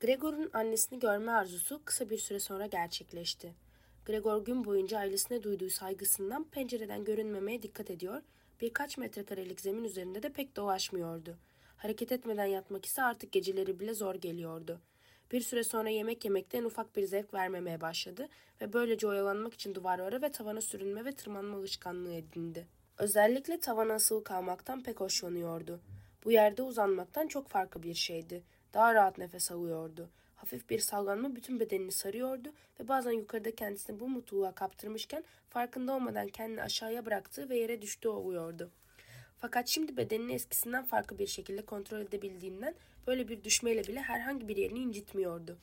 Gregor'un annesini görme arzusu kısa bir süre sonra gerçekleşti. Gregor gün boyunca ailesine duyduğu saygısından pencereden görünmemeye dikkat ediyor, birkaç metrekarelik zemin üzerinde de pek dolaşmıyordu. Hareket etmeden yatmak ise artık geceleri bile zor geliyordu. Bir süre sonra yemek yemekten ufak bir zevk vermemeye başladı ve böylece oyalanmak için duvarlara ve tavana sürünme ve tırmanma alışkanlığı edindi. Özellikle tavana asılı kalmaktan pek hoşlanıyordu. Bu yerde uzanmaktan çok farklı bir şeydi. Daha rahat nefes alıyordu. Hafif bir sallanma bütün bedenini sarıyordu ve bazen yukarıda kendisini bu mutluluğa kaptırmışken farkında olmadan kendini aşağıya bıraktığı ve yere düştüğü oluyordu. Fakat şimdi bedenini eskisinden farklı bir şekilde kontrol edebildiğinden böyle bir düşmeyle bile herhangi bir yerini incitmiyordu.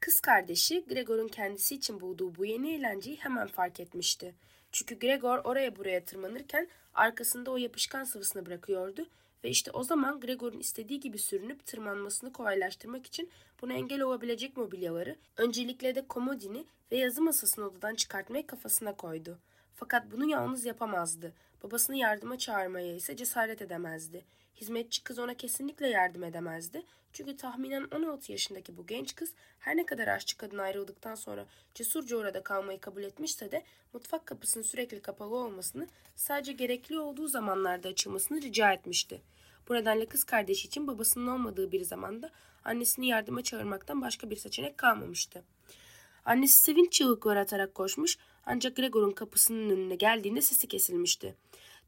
Kız kardeşi Gregor'un kendisi için bulduğu bu yeni eğlenceyi hemen fark etmişti. Çünkü Gregor oraya buraya tırmanırken arkasında o yapışkan sıvısını bırakıyordu ve işte o zaman Gregor'un istediği gibi sürünüp tırmanmasını kolaylaştırmak için buna engel olabilecek mobilyaları öncelikle de komodini ve yazı masasını odadan çıkartmayı kafasına koydu. Fakat bunu yalnız yapamazdı. Babasını yardıma çağırmaya ise cesaret edemezdi. Hizmetçi kız ona kesinlikle yardım edemezdi. Çünkü tahminen 16 yaşındaki bu genç kız her ne kadar aşçı kadın ayrıldıktan sonra cesurca orada kalmayı kabul etmişse de mutfak kapısının sürekli kapalı olmasını sadece gerekli olduğu zamanlarda açılmasını rica etmişti. Bu nedenle kız kardeşi için babasının olmadığı bir zamanda annesini yardıma çağırmaktan başka bir seçenek kalmamıştı. Annesi sevinç çığlıkları atarak koşmuş ancak Gregor'un kapısının önüne geldiğinde sesi kesilmişti.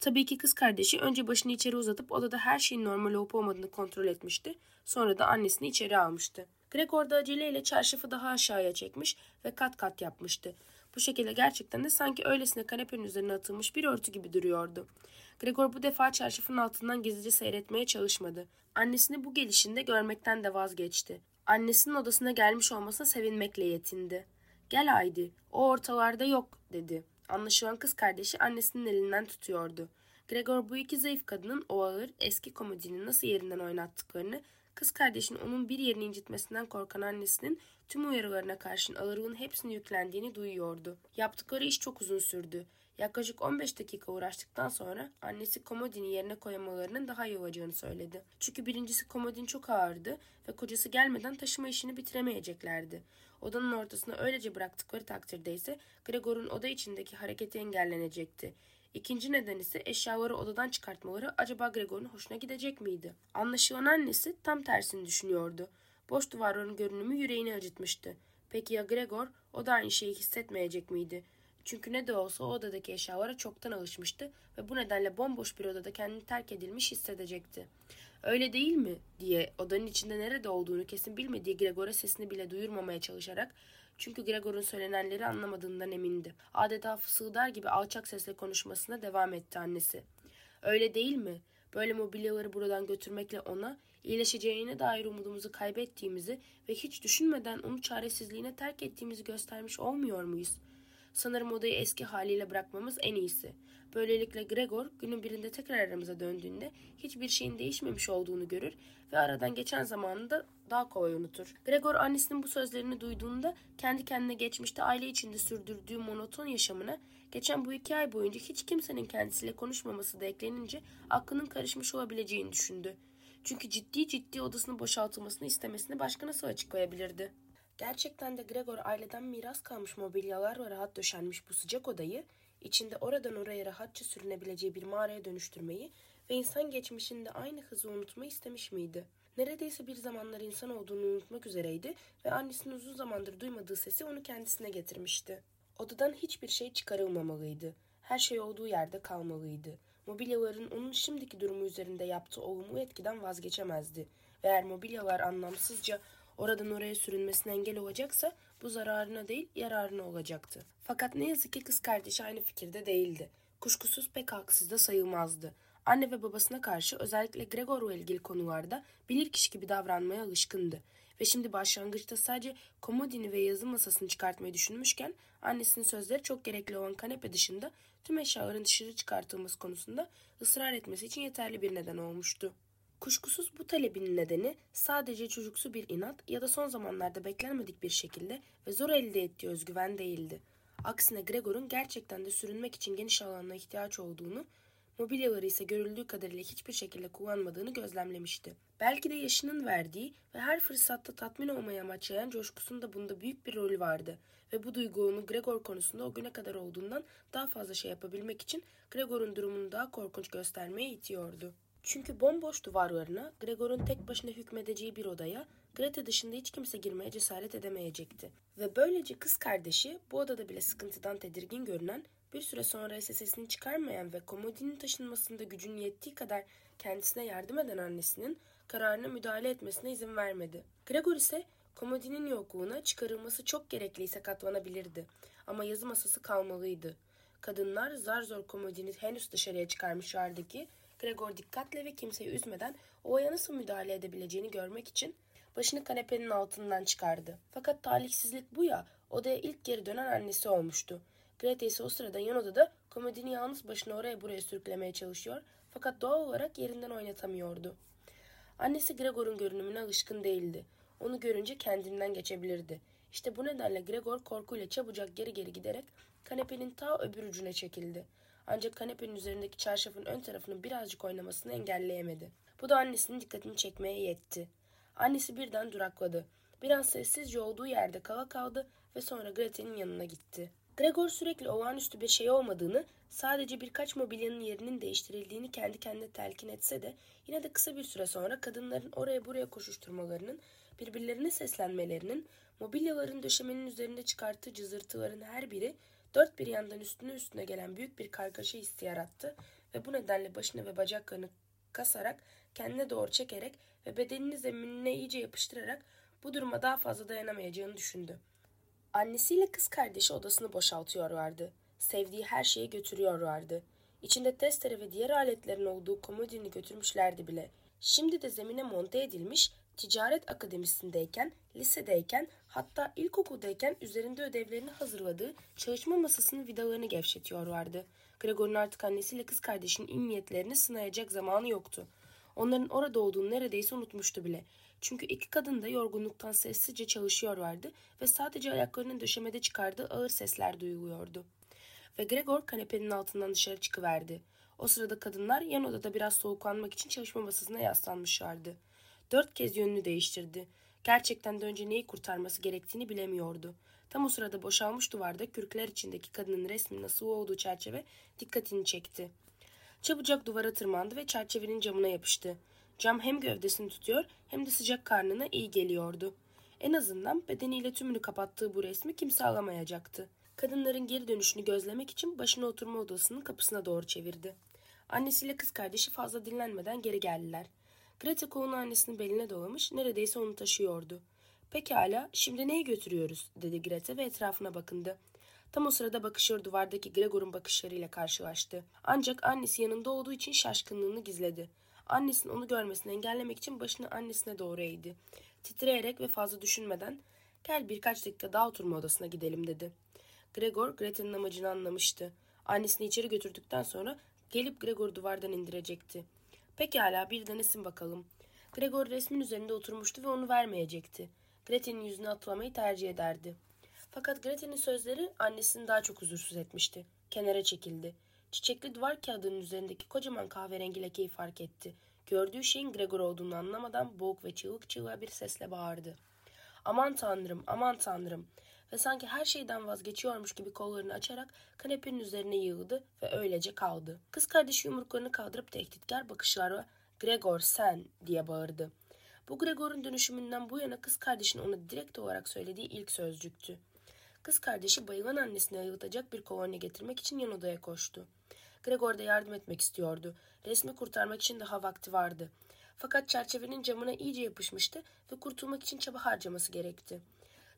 Tabii ki kız kardeşi önce başını içeri uzatıp odada her şeyin normal olup olmadığını kontrol etmişti. Sonra da annesini içeri almıştı. Gregor da aceleyle çarşafı daha aşağıya çekmiş ve kat kat yapmıştı. Bu şekilde gerçekten de sanki öylesine kanepenin üzerine atılmış bir örtü gibi duruyordu. Gregor bu defa çarşafın altından gizlice seyretmeye çalışmadı. Annesini bu gelişinde görmekten de vazgeçti. Annesinin odasına gelmiş olmasına sevinmekle yetindi. Gel Haydi, o ortalarda yok dedi. Anlaşılan kız kardeşi annesinin elinden tutuyordu. Gregor bu iki zayıf kadının o ağır eski komodini nasıl yerinden oynattıklarını, kız kardeşin onun bir yerini incitmesinden korkan annesinin tüm uyarılarına karşın ağırlığın hepsini yüklendiğini duyuyordu. Yaptıkları iş çok uzun sürdü. Yaklaşık 15 dakika uğraştıktan sonra annesi komodini yerine koyamalarının daha iyi olacağını söyledi. Çünkü birincisi komodin çok ağırdı ve kocası gelmeden taşıma işini bitiremeyeceklerdi. Odanın ortasına öylece bıraktıkları takdirde ise Gregor'un oda içindeki hareketi engellenecekti. İkinci neden ise eşyaları odadan çıkartmaları acaba Gregor'un hoşuna gidecek miydi? Anlaşılan annesi tam tersini düşünüyordu. Boş duvarların görünümü yüreğini acıtmıştı. Peki ya Gregor? O da aynı şeyi hissetmeyecek miydi? Çünkü ne de olsa o odadaki eşyalara çoktan alışmıştı ve bu nedenle bomboş bir odada kendini terk edilmiş hissedecekti. Öyle değil mi diye odanın içinde nerede olduğunu kesin bilmediği Gregor'a sesini bile duyurmamaya çalışarak çünkü Gregor'un söylenenleri anlamadığından emindi. Adeta fısıldar gibi alçak sesle konuşmasına devam etti annesi. Öyle değil mi? Böyle mobilyaları buradan götürmekle ona iyileşeceğine dair umudumuzu kaybettiğimizi ve hiç düşünmeden onu çaresizliğine terk ettiğimizi göstermiş olmuyor muyuz? Sanırım odayı eski haliyle bırakmamız en iyisi. Böylelikle Gregor günün birinde tekrar aramıza döndüğünde hiçbir şeyin değişmemiş olduğunu görür ve aradan geçen zamanı da daha kolay unutur. Gregor annesinin bu sözlerini duyduğunda kendi kendine geçmişte aile içinde sürdürdüğü monoton yaşamına geçen bu iki ay boyunca hiç kimsenin kendisiyle konuşmaması da eklenince aklının karışmış olabileceğini düşündü. Çünkü ciddi ciddi odasının boşaltılmasını istemesini başka nasıl açıklayabilirdi? Gerçekten de Gregor aileden miras kalmış mobilyalar ve rahat döşenmiş bu sıcak odayı içinde oradan oraya rahatça sürünebileceği bir mağaraya dönüştürmeyi ve insan geçmişinde aynı hızı unutmayı istemiş miydi? Neredeyse bir zamanlar insan olduğunu unutmak üzereydi ve annesinin uzun zamandır duymadığı sesi onu kendisine getirmişti. Odadan hiçbir şey çıkarılmamalıydı. Her şey olduğu yerde kalmalıydı. Mobilyaların onun şimdiki durumu üzerinde yaptığı olumlu etkiden vazgeçemezdi. Eğer mobilyalar anlamsızca oradan oraya sürünmesine engel olacaksa bu zararına değil yararına olacaktı. Fakat ne yazık ki kız kardeşi aynı fikirde değildi. Kuşkusuz pek haksız da sayılmazdı. Anne ve babasına karşı özellikle Gregor'la ilgili konularda bilirkişi gibi davranmaya alışkındı. Ve şimdi başlangıçta sadece komodini ve yazı masasını çıkartmayı düşünmüşken annesinin sözleri çok gerekli olan kanepe dışında tüm eşyaların dışarı çıkartılması konusunda ısrar etmesi için yeterli bir neden olmuştu. Kuşkusuz bu talebin nedeni sadece çocuksu bir inat ya da son zamanlarda beklenmedik bir şekilde ve zor elde ettiği özgüven değildi. Aksine Gregor'un gerçekten de sürünmek için geniş alana ihtiyaç olduğunu, mobilyaları ise görüldüğü kadarıyla hiçbir şekilde kullanmadığını gözlemlemişti. Belki de yaşının verdiği ve her fırsatta tatmin olmayı amaçlayan coşkusunda bunda büyük bir rolü vardı ve bu duygu onu Gregor konusunda o güne kadar olduğundan daha fazla şey yapabilmek için Gregor'un durumunu daha korkunç göstermeye itiyordu. Çünkü bomboş duvarlarına, Gregor'un tek başına hükmedeceği bir odaya, Greta dışında hiç kimse girmeye cesaret edemeyecekti. Ve böylece kız kardeşi, bu odada bile sıkıntıdan tedirgin görünen, bir süre sonra ise sesini çıkarmayan ve komodinin taşınmasında gücün yettiği kadar kendisine yardım eden annesinin kararına müdahale etmesine izin vermedi. Gregor ise komodinin yokluğuna çıkarılması çok gerekliyse katlanabilirdi. Ama yazı masası kalmalıydı. Kadınlar zar zor komodini henüz dışarıya çıkarmışlardı ki Gregor dikkatle ve kimseyi üzmeden oya nasıl müdahale edebileceğini görmek için başını kanepenin altından çıkardı. Fakat talihsizlik bu ya, odaya ilk geri dönen annesi olmuştu. Greta ise o sırada yan odada komodini yalnız başına oraya buraya sürüklemeye çalışıyor fakat doğal olarak yerinden oynatamıyordu. Annesi Gregor'un görünümüne alışkın değildi. Onu görünce kendinden geçebilirdi. İşte bu nedenle Gregor korkuyla çabucak geri geri giderek kanepenin ta öbür ucuna çekildi. Ancak kanepenin üzerindeki çarşafın ön tarafının birazcık oynamasını engelleyemedi. Bu da annesinin dikkatini çekmeye yetti. Annesi birden durakladı. Bir an sessizce olduğu yerde kala kaldı ve sonra Greta'nın yanına gitti. Gregor sürekli olağanüstü bir şey olmadığını, sadece birkaç mobilyanın yerinin değiştirildiğini kendi kendine telkin etse de yine de kısa bir süre sonra kadınların oraya buraya koşuşturmalarının, birbirlerine seslenmelerinin, mobilyaların döşemenin üzerinde çıkarttığı cızırtıların her biri dört bir yandan üstüne üstüne gelen büyük bir kargaşa hissi yarattı ve bu nedenle başını ve bacaklarını kasarak, kendine doğru çekerek ve bedenini zeminine iyice yapıştırarak bu duruma daha fazla dayanamayacağını düşündü. Annesiyle kız kardeşi odasını boşaltıyorlardı. Sevdiği her şeyi götürüyorlardı. İçinde testere ve diğer aletlerin olduğu komodini götürmüşlerdi bile. Şimdi de zemine monte edilmiş, ticaret akademisindeyken, lisedeyken, hatta ilkokuldayken üzerinde ödevlerini hazırladığı çalışma masasının vidalarını gevşetiyorlardı. Gregor'un artık annesiyle kız kardeşinin iyi niyetlerini sınayacak zamanı yoktu. Onların orada olduğunu neredeyse unutmuştu bile. Çünkü iki kadın da yorgunluktan sessizce çalışıyorlardı ve sadece ayaklarının döşemede çıkardığı ağır sesler duyuluyordu. Ve Gregor kanepenin altından dışarı çıkıverdi. O sırada kadınlar yan odada biraz soğuklanmak için çalışma masasına yaslanmışlardı. Dört kez yönünü değiştirdi. Gerçekten de önce neyi kurtarması gerektiğini bilemiyordu. Tam o sırada boşalmış duvarda kürkler içindeki kadının resminin nasıl olduğu çerçeve dikkatini çekti. Çabucak duvara tırmandı ve çerçevenin camına yapıştı. Cam hem gövdesini tutuyor hem de sıcak karnına iyi geliyordu. En azından bedeniyle tümünü kapattığı bu resmi kimse alamayacaktı. Kadınların geri dönüşünü gözlemek için başına oturma odasının kapısına doğru çevirdi. Annesiyle kız kardeşi fazla dinlenmeden geri geldiler. Greta kolunu annesinin beline dolamış, neredeyse onu taşıyordu. Pekala, şimdi neyi götürüyoruz, dedi Greta ve etrafına bakındı. Tam o sırada bakışıyor duvardaki Gregor'un bakışlarıyla karşılaştı. Ancak annesi yanında olduğu için şaşkınlığını gizledi. Annesinin onu görmesini engellemek için başını annesine doğru eğdi. Titreyerek ve fazla düşünmeden gel birkaç dakika daha oturma odasına gidelim dedi. Gregor Greta'nın amacını anlamıştı. Annesini içeri götürdükten sonra gelip Gregor duvardan indirecekti. Pekala bir denesin bakalım. Gregor resmin üzerinde oturmuştu ve onu vermeyecekti. Greta'nın yüzüne atlamayı tercih ederdi. Fakat Greta'nın sözleri annesini daha çok huzursuz etmişti. Kenara çekildi. Çiçekli duvar kağıdının üzerindeki kocaman kahverengi lekeyi fark etti. Gördüğü şeyin Gregor olduğunu anlamadan boğuk ve çığlık çığlığa bir sesle bağırdı. Aman tanrım, aman tanrım. Ve sanki her şeyden vazgeçiyormuş gibi kollarını açarak kanepenin üzerine yığıldı ve öylece kaldı. Kız kardeşi yumruklarını kaldırıp tehditkar bakışlarla Gregor sen diye bağırdı. Bu Gregor'un dönüşümünden bu yana kız kardeşin ona direkt olarak söylediği ilk sözcüktü. Kız kardeşi bayılan annesine ayıltacak bir kolonya getirmek için yan odaya koştu. Gregor da yardım etmek istiyordu. Resmi kurtarmak için daha vakti vardı. Fakat çerçevenin camına iyice yapışmıştı ve kurtulmak için çaba harcaması gerekti.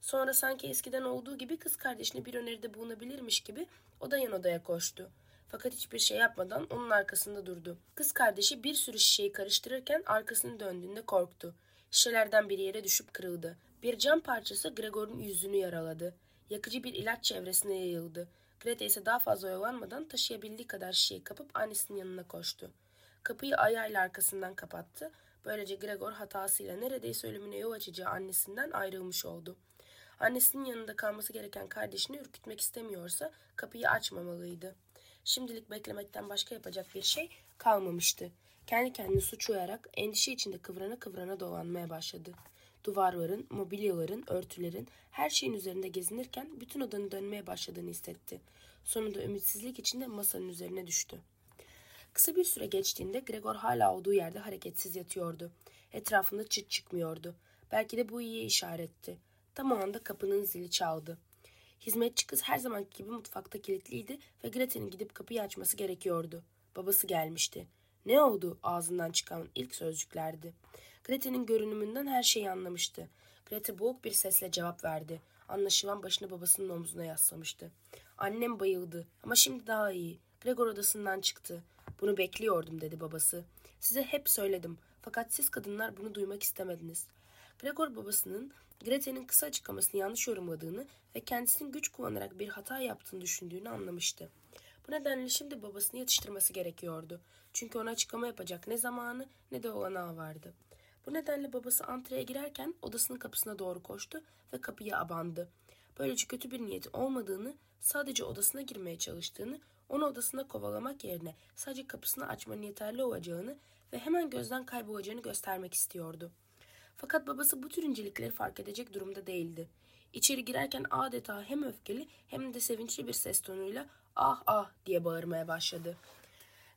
Sonra sanki eskiden olduğu gibi kız kardeşine bir öneride bulunabilirmiş gibi o da yan odaya koştu. Fakat hiçbir şey yapmadan onun arkasında durdu. Kız kardeşi bir sürü şişeyi karıştırırken arkasını döndüğünde korktu. Şişelerden bir yere düşüp kırıldı. Bir cam parçası Gregor'un yüzünü yaraladı. Yakıcı bir ilaç çevresine yayıldı. Greta ise daha fazla oyalanmadan taşıyabildiği kadar şişeyi kapıp annesinin yanına koştu. Kapıyı ayağıyla arkasından kapattı. Böylece Gregor hatasıyla neredeyse ölümüne yol açacağı annesinden ayrılmış oldu. Annesinin yanında kalması gereken kardeşini ürkütmek istemiyorsa kapıyı açmamalıydı. Şimdilik beklemekten başka yapacak bir şey kalmamıştı. Kendi kendini suçlayarak endişe içinde kıvrana kıvrana dolanmaya başladı. Duvarların, mobilyaların, örtülerin, her şeyin üzerinde gezinirken bütün odanın dönmeye başladığını hissetti. Sonunda ümitsizlik içinde masanın üzerine düştü. Kısa bir süre geçtiğinde Gregor hala olduğu yerde hareketsiz yatıyordu. Etrafında çıt çıkmıyordu. Belki de bu iyi işaretti. Tam o anda kapının zili çaldı. Hizmetçi kız her zamanki gibi mutfakta kilitliydi ve Grete'nin gidip kapıyı açması gerekiyordu. Babası gelmişti. Ne oldu ağzından çıkan ilk sözcüklerdi. Grete'nin görünümünden her şeyi anlamıştı. Grete boğuk bir sesle cevap verdi. Anlaşılan başını babasının omzuna yaslamıştı. Annem bayıldı ama şimdi daha iyi. Gregor odasından çıktı. Bunu bekliyordum dedi babası. Size hep söyledim fakat siz kadınlar bunu duymak istemediniz. Gregor babasının Grete'nin kısa açıklamasını yanlış yorumladığını ve kendisinin güç kullanarak bir hata yaptığını düşündüğünü anlamıştı. Bu nedenle şimdi babasını yatıştırması gerekiyordu. Çünkü ona açıklama yapacak ne zamanı ne de olanağı vardı. Bu nedenle babası antreye girerken odasının kapısına doğru koştu ve kapıya abandı. Böylece kötü bir niyeti olmadığını, sadece odasına girmeye çalıştığını, onu odasına kovalamak yerine sadece kapısını açmanın yeterli olacağını ve hemen gözden kaybolacağını göstermek istiyordu. Fakat babası bu tür incelikleri fark edecek durumda değildi. İçeri girerken adeta hem öfkeli hem de sevinçli bir ses tonuyla ah ah diye bağırmaya başladı.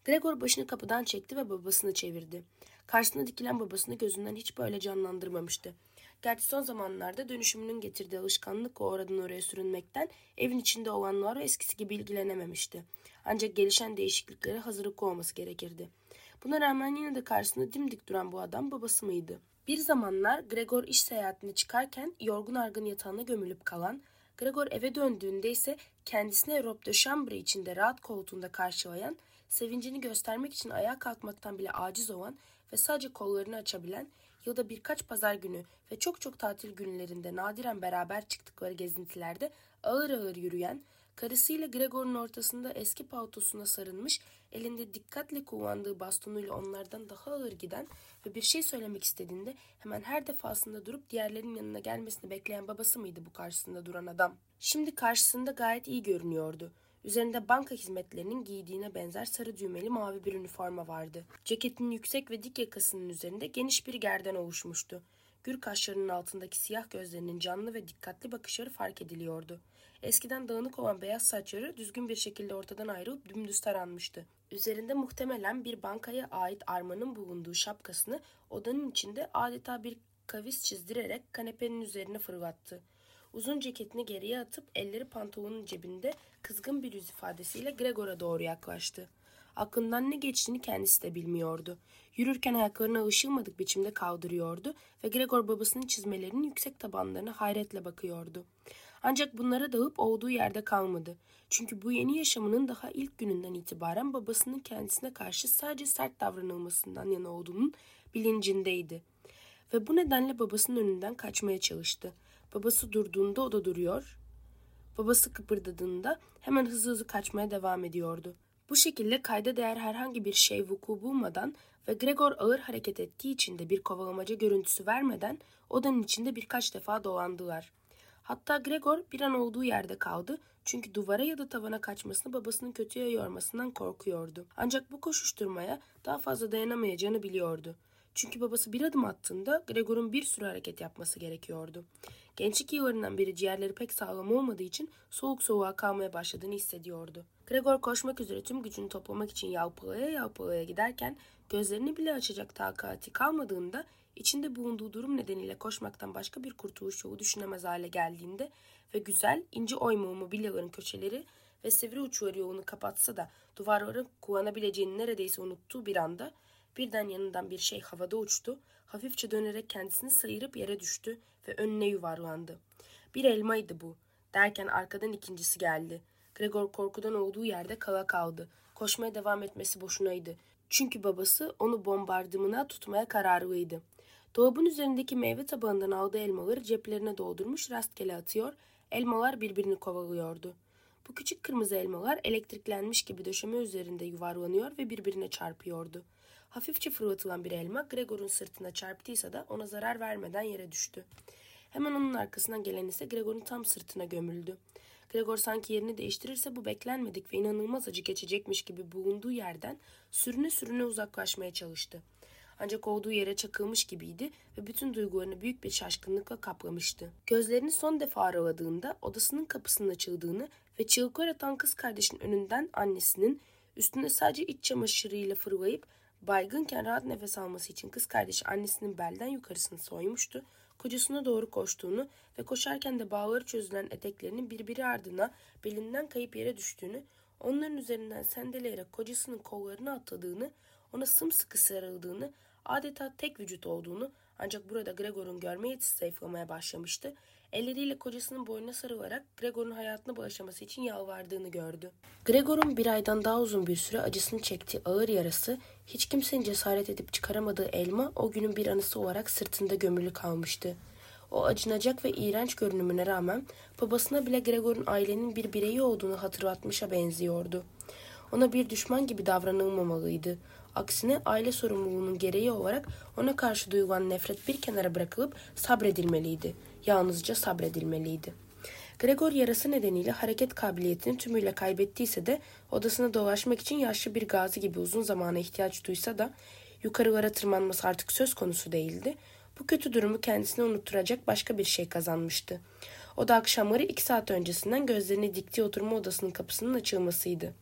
Gregor başını kapıdan çekti ve babasını çevirdi. Karşısına dikilen babasını gözünden hiç böyle canlandırmamıştı. Gerçi son zamanlarda dönüşümünün getirdiği alışkanlık o oradan oraya sürünmekten evin içinde olanlar eskisi gibi ilgilenememişti. Ancak gelişen değişikliklere hazırlıklı olması gerekirdi. Buna rağmen yine de karşısında dimdik duran bu adam babası mıydı? Bir zamanlar Gregor iş seyahatine çıkarken yorgun argın yatağına gömülüp kalan, Gregor eve döndüğünde ise kendisine robe de chambre içinde rahat koltuğunda karşılayan, sevincini göstermek için ayağa kalkmaktan bile aciz olan ve sadece kollarını açabilen, yılda birkaç pazar günü ve çok çok tatil günlerinde nadiren beraber çıktıkları gezintilerde ağır ağır yürüyen, karısıyla Gregor'un ortasında eski paltosuna sarılmış, elinde dikkatle kullandığı bastonuyla onlardan daha ağır giden ve bir şey söylemek istediğinde hemen her defasında durup diğerlerinin yanına gelmesini bekleyen babası mıydı bu karşısında duran adam? Şimdi karşısında gayet iyi görünüyordu. Üzerinde banka hizmetlerinin giydiğine benzer sarı düğmeli mavi bir üniforma vardı. Ceketinin yüksek ve dik yakasının üzerinde geniş bir gerden oluşmuştu. Gür kaşlarının altındaki siyah gözlerinin canlı ve dikkatli bakışları fark ediliyordu. Eskiden dağınık olan beyaz saçları düzgün bir şekilde ortadan ayrılıp dümdüz taranmıştı. Üzerinde muhtemelen bir bankaya ait armanın bulunduğu şapkasını odanın içinde adeta bir kavis çizdirerek kanepenin üzerine fırlattı. Uzun ceketini geriye atıp elleri pantolonun cebinde kızgın bir yüz ifadesiyle Gregor'a doğru yaklaştı. Aklından ne geçtiğini kendisi de bilmiyordu. Yürürken ayaklarını alışılmadık biçimde kaldırıyordu ve Gregor babasının çizmelerinin yüksek tabanlarına hayretle bakıyordu. Ancak bunlara dağıp olduğu yerde kalmadı. Çünkü bu yeni yaşamının daha ilk gününden itibaren babasının kendisine karşı sadece sert davranılmasından yana olduğunun bilincindeydi. Ve bu nedenle babasının önünden kaçmaya çalıştı. Babası durduğunda o da duruyor. Babası kıpırdadığında hemen hızlı hızlı kaçmaya devam ediyordu. Bu şekilde kayda değer herhangi bir şey vuku bulmadan ve Gregor ağır hareket ettiği için de bir kovalamaca görüntüsü vermeden odanın içinde birkaç defa dolandılar. Hatta Gregor bir an olduğu yerde kaldı çünkü duvara ya da tavana kaçmasını babasının kötüye yormasından korkuyordu. Ancak bu koşuşturmaya daha fazla dayanamayacağını biliyordu. Çünkü babası bir adım attığında Gregor'un bir sürü hareket yapması gerekiyordu. Gençlik yıllarından beri ciğerleri pek sağlam olmadığı için soğuk soğuğa kalmaya başladığını hissediyordu. Gregor koşmak üzere tüm gücünü toplamak için yalpalaya yalpalaya giderken gözlerini bile açacak takati kalmadığında içinde bulunduğu durum nedeniyle koşmaktan başka bir kurtuluş yolu düşünemez hale geldiğinde ve güzel ince oyma mobilyaların köşeleri ve sivri uçları yolunu kapatsa da duvarların kullanabileceğini neredeyse unuttuğu bir anda birden yanından bir şey havada uçtu, hafifçe dönerek kendisini sayırıp yere düştü ve önüne yuvarlandı. Bir elmaydı bu. Derken arkadan ikincisi geldi. Gregor korkudan olduğu yerde kala kaldı. Koşmaya devam etmesi boşunaydı. Çünkü babası onu bombardımına tutmaya kararlıydı. Dolabın üzerindeki meyve tabağından aldığı elmaları ceplerine doldurmuş rastgele atıyor, elmalar birbirini kovalıyordu. Bu küçük kırmızı elmalar elektriklenmiş gibi döşeme üzerinde yuvarlanıyor ve birbirine çarpıyordu. Hafifçe fırlatılan bir elma Gregor'un sırtına çarptıysa da ona zarar vermeden yere düştü. Hemen onun arkasından gelen ise Gregor'un tam sırtına gömüldü. Gregor sanki yerini değiştirirse bu beklenmedik ve inanılmaz acı geçecekmiş gibi bulunduğu yerden sürüne sürüne uzaklaşmaya çalıştı. Ancak olduğu yere çakılmış gibiydi ve bütün duygularını büyük bir şaşkınlıkla kaplamıştı. Gözlerini son defa araladığında odasının kapısının açıldığını ve çığlıklar atan kız kardeşin önünden annesinin üstüne sadece iç çamaşırıyla fırlayıp baygınken rahat nefes alması için kız kardeşi annesinin belden yukarısını soymuştu. Kocasına doğru koştuğunu ve koşarken de bağları çözülen eteklerinin birbiri ardına belinden kayıp yere düştüğünü, onların üzerinden sendeleyerek kocasının kollarını atladığını, ona sımsıkı sarıldığını, adeta tek vücut olduğunu ancak burada Gregor'un görme yetisi zayıflamaya başlamıştı. Elleriyle kocasının boynuna sarılarak Gregor'un hayatını bağışlaması için yalvardığını gördü. Gregor'un bir aydan daha uzun bir süre acısını çektiği ağır yarası, hiç kimsenin cesaret edip çıkaramadığı elma o günün bir anısı olarak sırtında gömülü kalmıştı. O acınacak ve iğrenç görünümüne rağmen babasına bile Gregor'un ailenin bir bireyi olduğunu hatırlatmışa benziyordu. Ona bir düşman gibi davranılmamalıydı. Aksine aile sorumluluğunun gereği olarak ona karşı duyulan nefret bir kenara bırakılıp sabredilmeliydi. Yalnızca sabredilmeliydi. Gregor yarası nedeniyle hareket kabiliyetini tümüyle kaybettiyse de odasına dolaşmak için yaşlı bir gazi gibi uzun zamana ihtiyaç duysa da yukarılara tırmanması artık söz konusu değildi. Bu kötü durumu kendisine unutturacak başka bir şey kazanmıştı. O da akşamları iki saat öncesinden gözlerini diktiği oturma odasının kapısının açılmasıydı.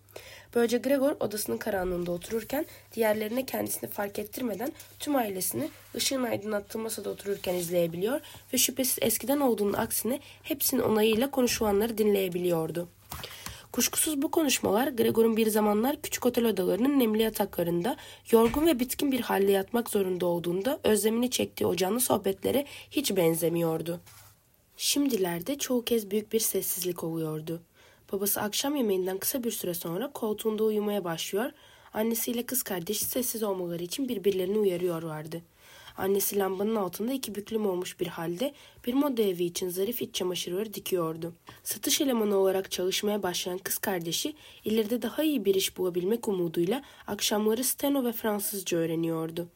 Böylece Gregor odasının karanlığında otururken diğerlerine kendisini fark ettirmeden tüm ailesini ışığın aydınlattığı masada otururken izleyebiliyor ve şüphesiz eskiden olduğunun aksine hepsinin onayıyla konuşulanları dinleyebiliyordu. Kuşkusuz bu konuşmalar Gregor'un bir zamanlar küçük otel odalarının nemli yataklarında yorgun ve bitkin bir halde yatmak zorunda olduğunda özlemini çektiği o canlı sohbetlere hiç benzemiyordu. Şimdilerde çoğu kez büyük bir sessizlik oluyordu. Babası akşam yemeğinden kısa bir süre sonra koltuğunda uyumaya başlıyor, annesiyle kız kardeşi sessiz olmaları için birbirlerini uyarıyorlardı. Annesi lambanın altında iki büklüm olmuş bir halde bir moda evi için zarif iç çamaşırları dikiyordu. Satış elemanı olarak çalışmaya başlayan kız kardeşi ileride daha iyi bir iş bulabilmek umuduyla akşamları steno ve Fransızca öğreniyordu.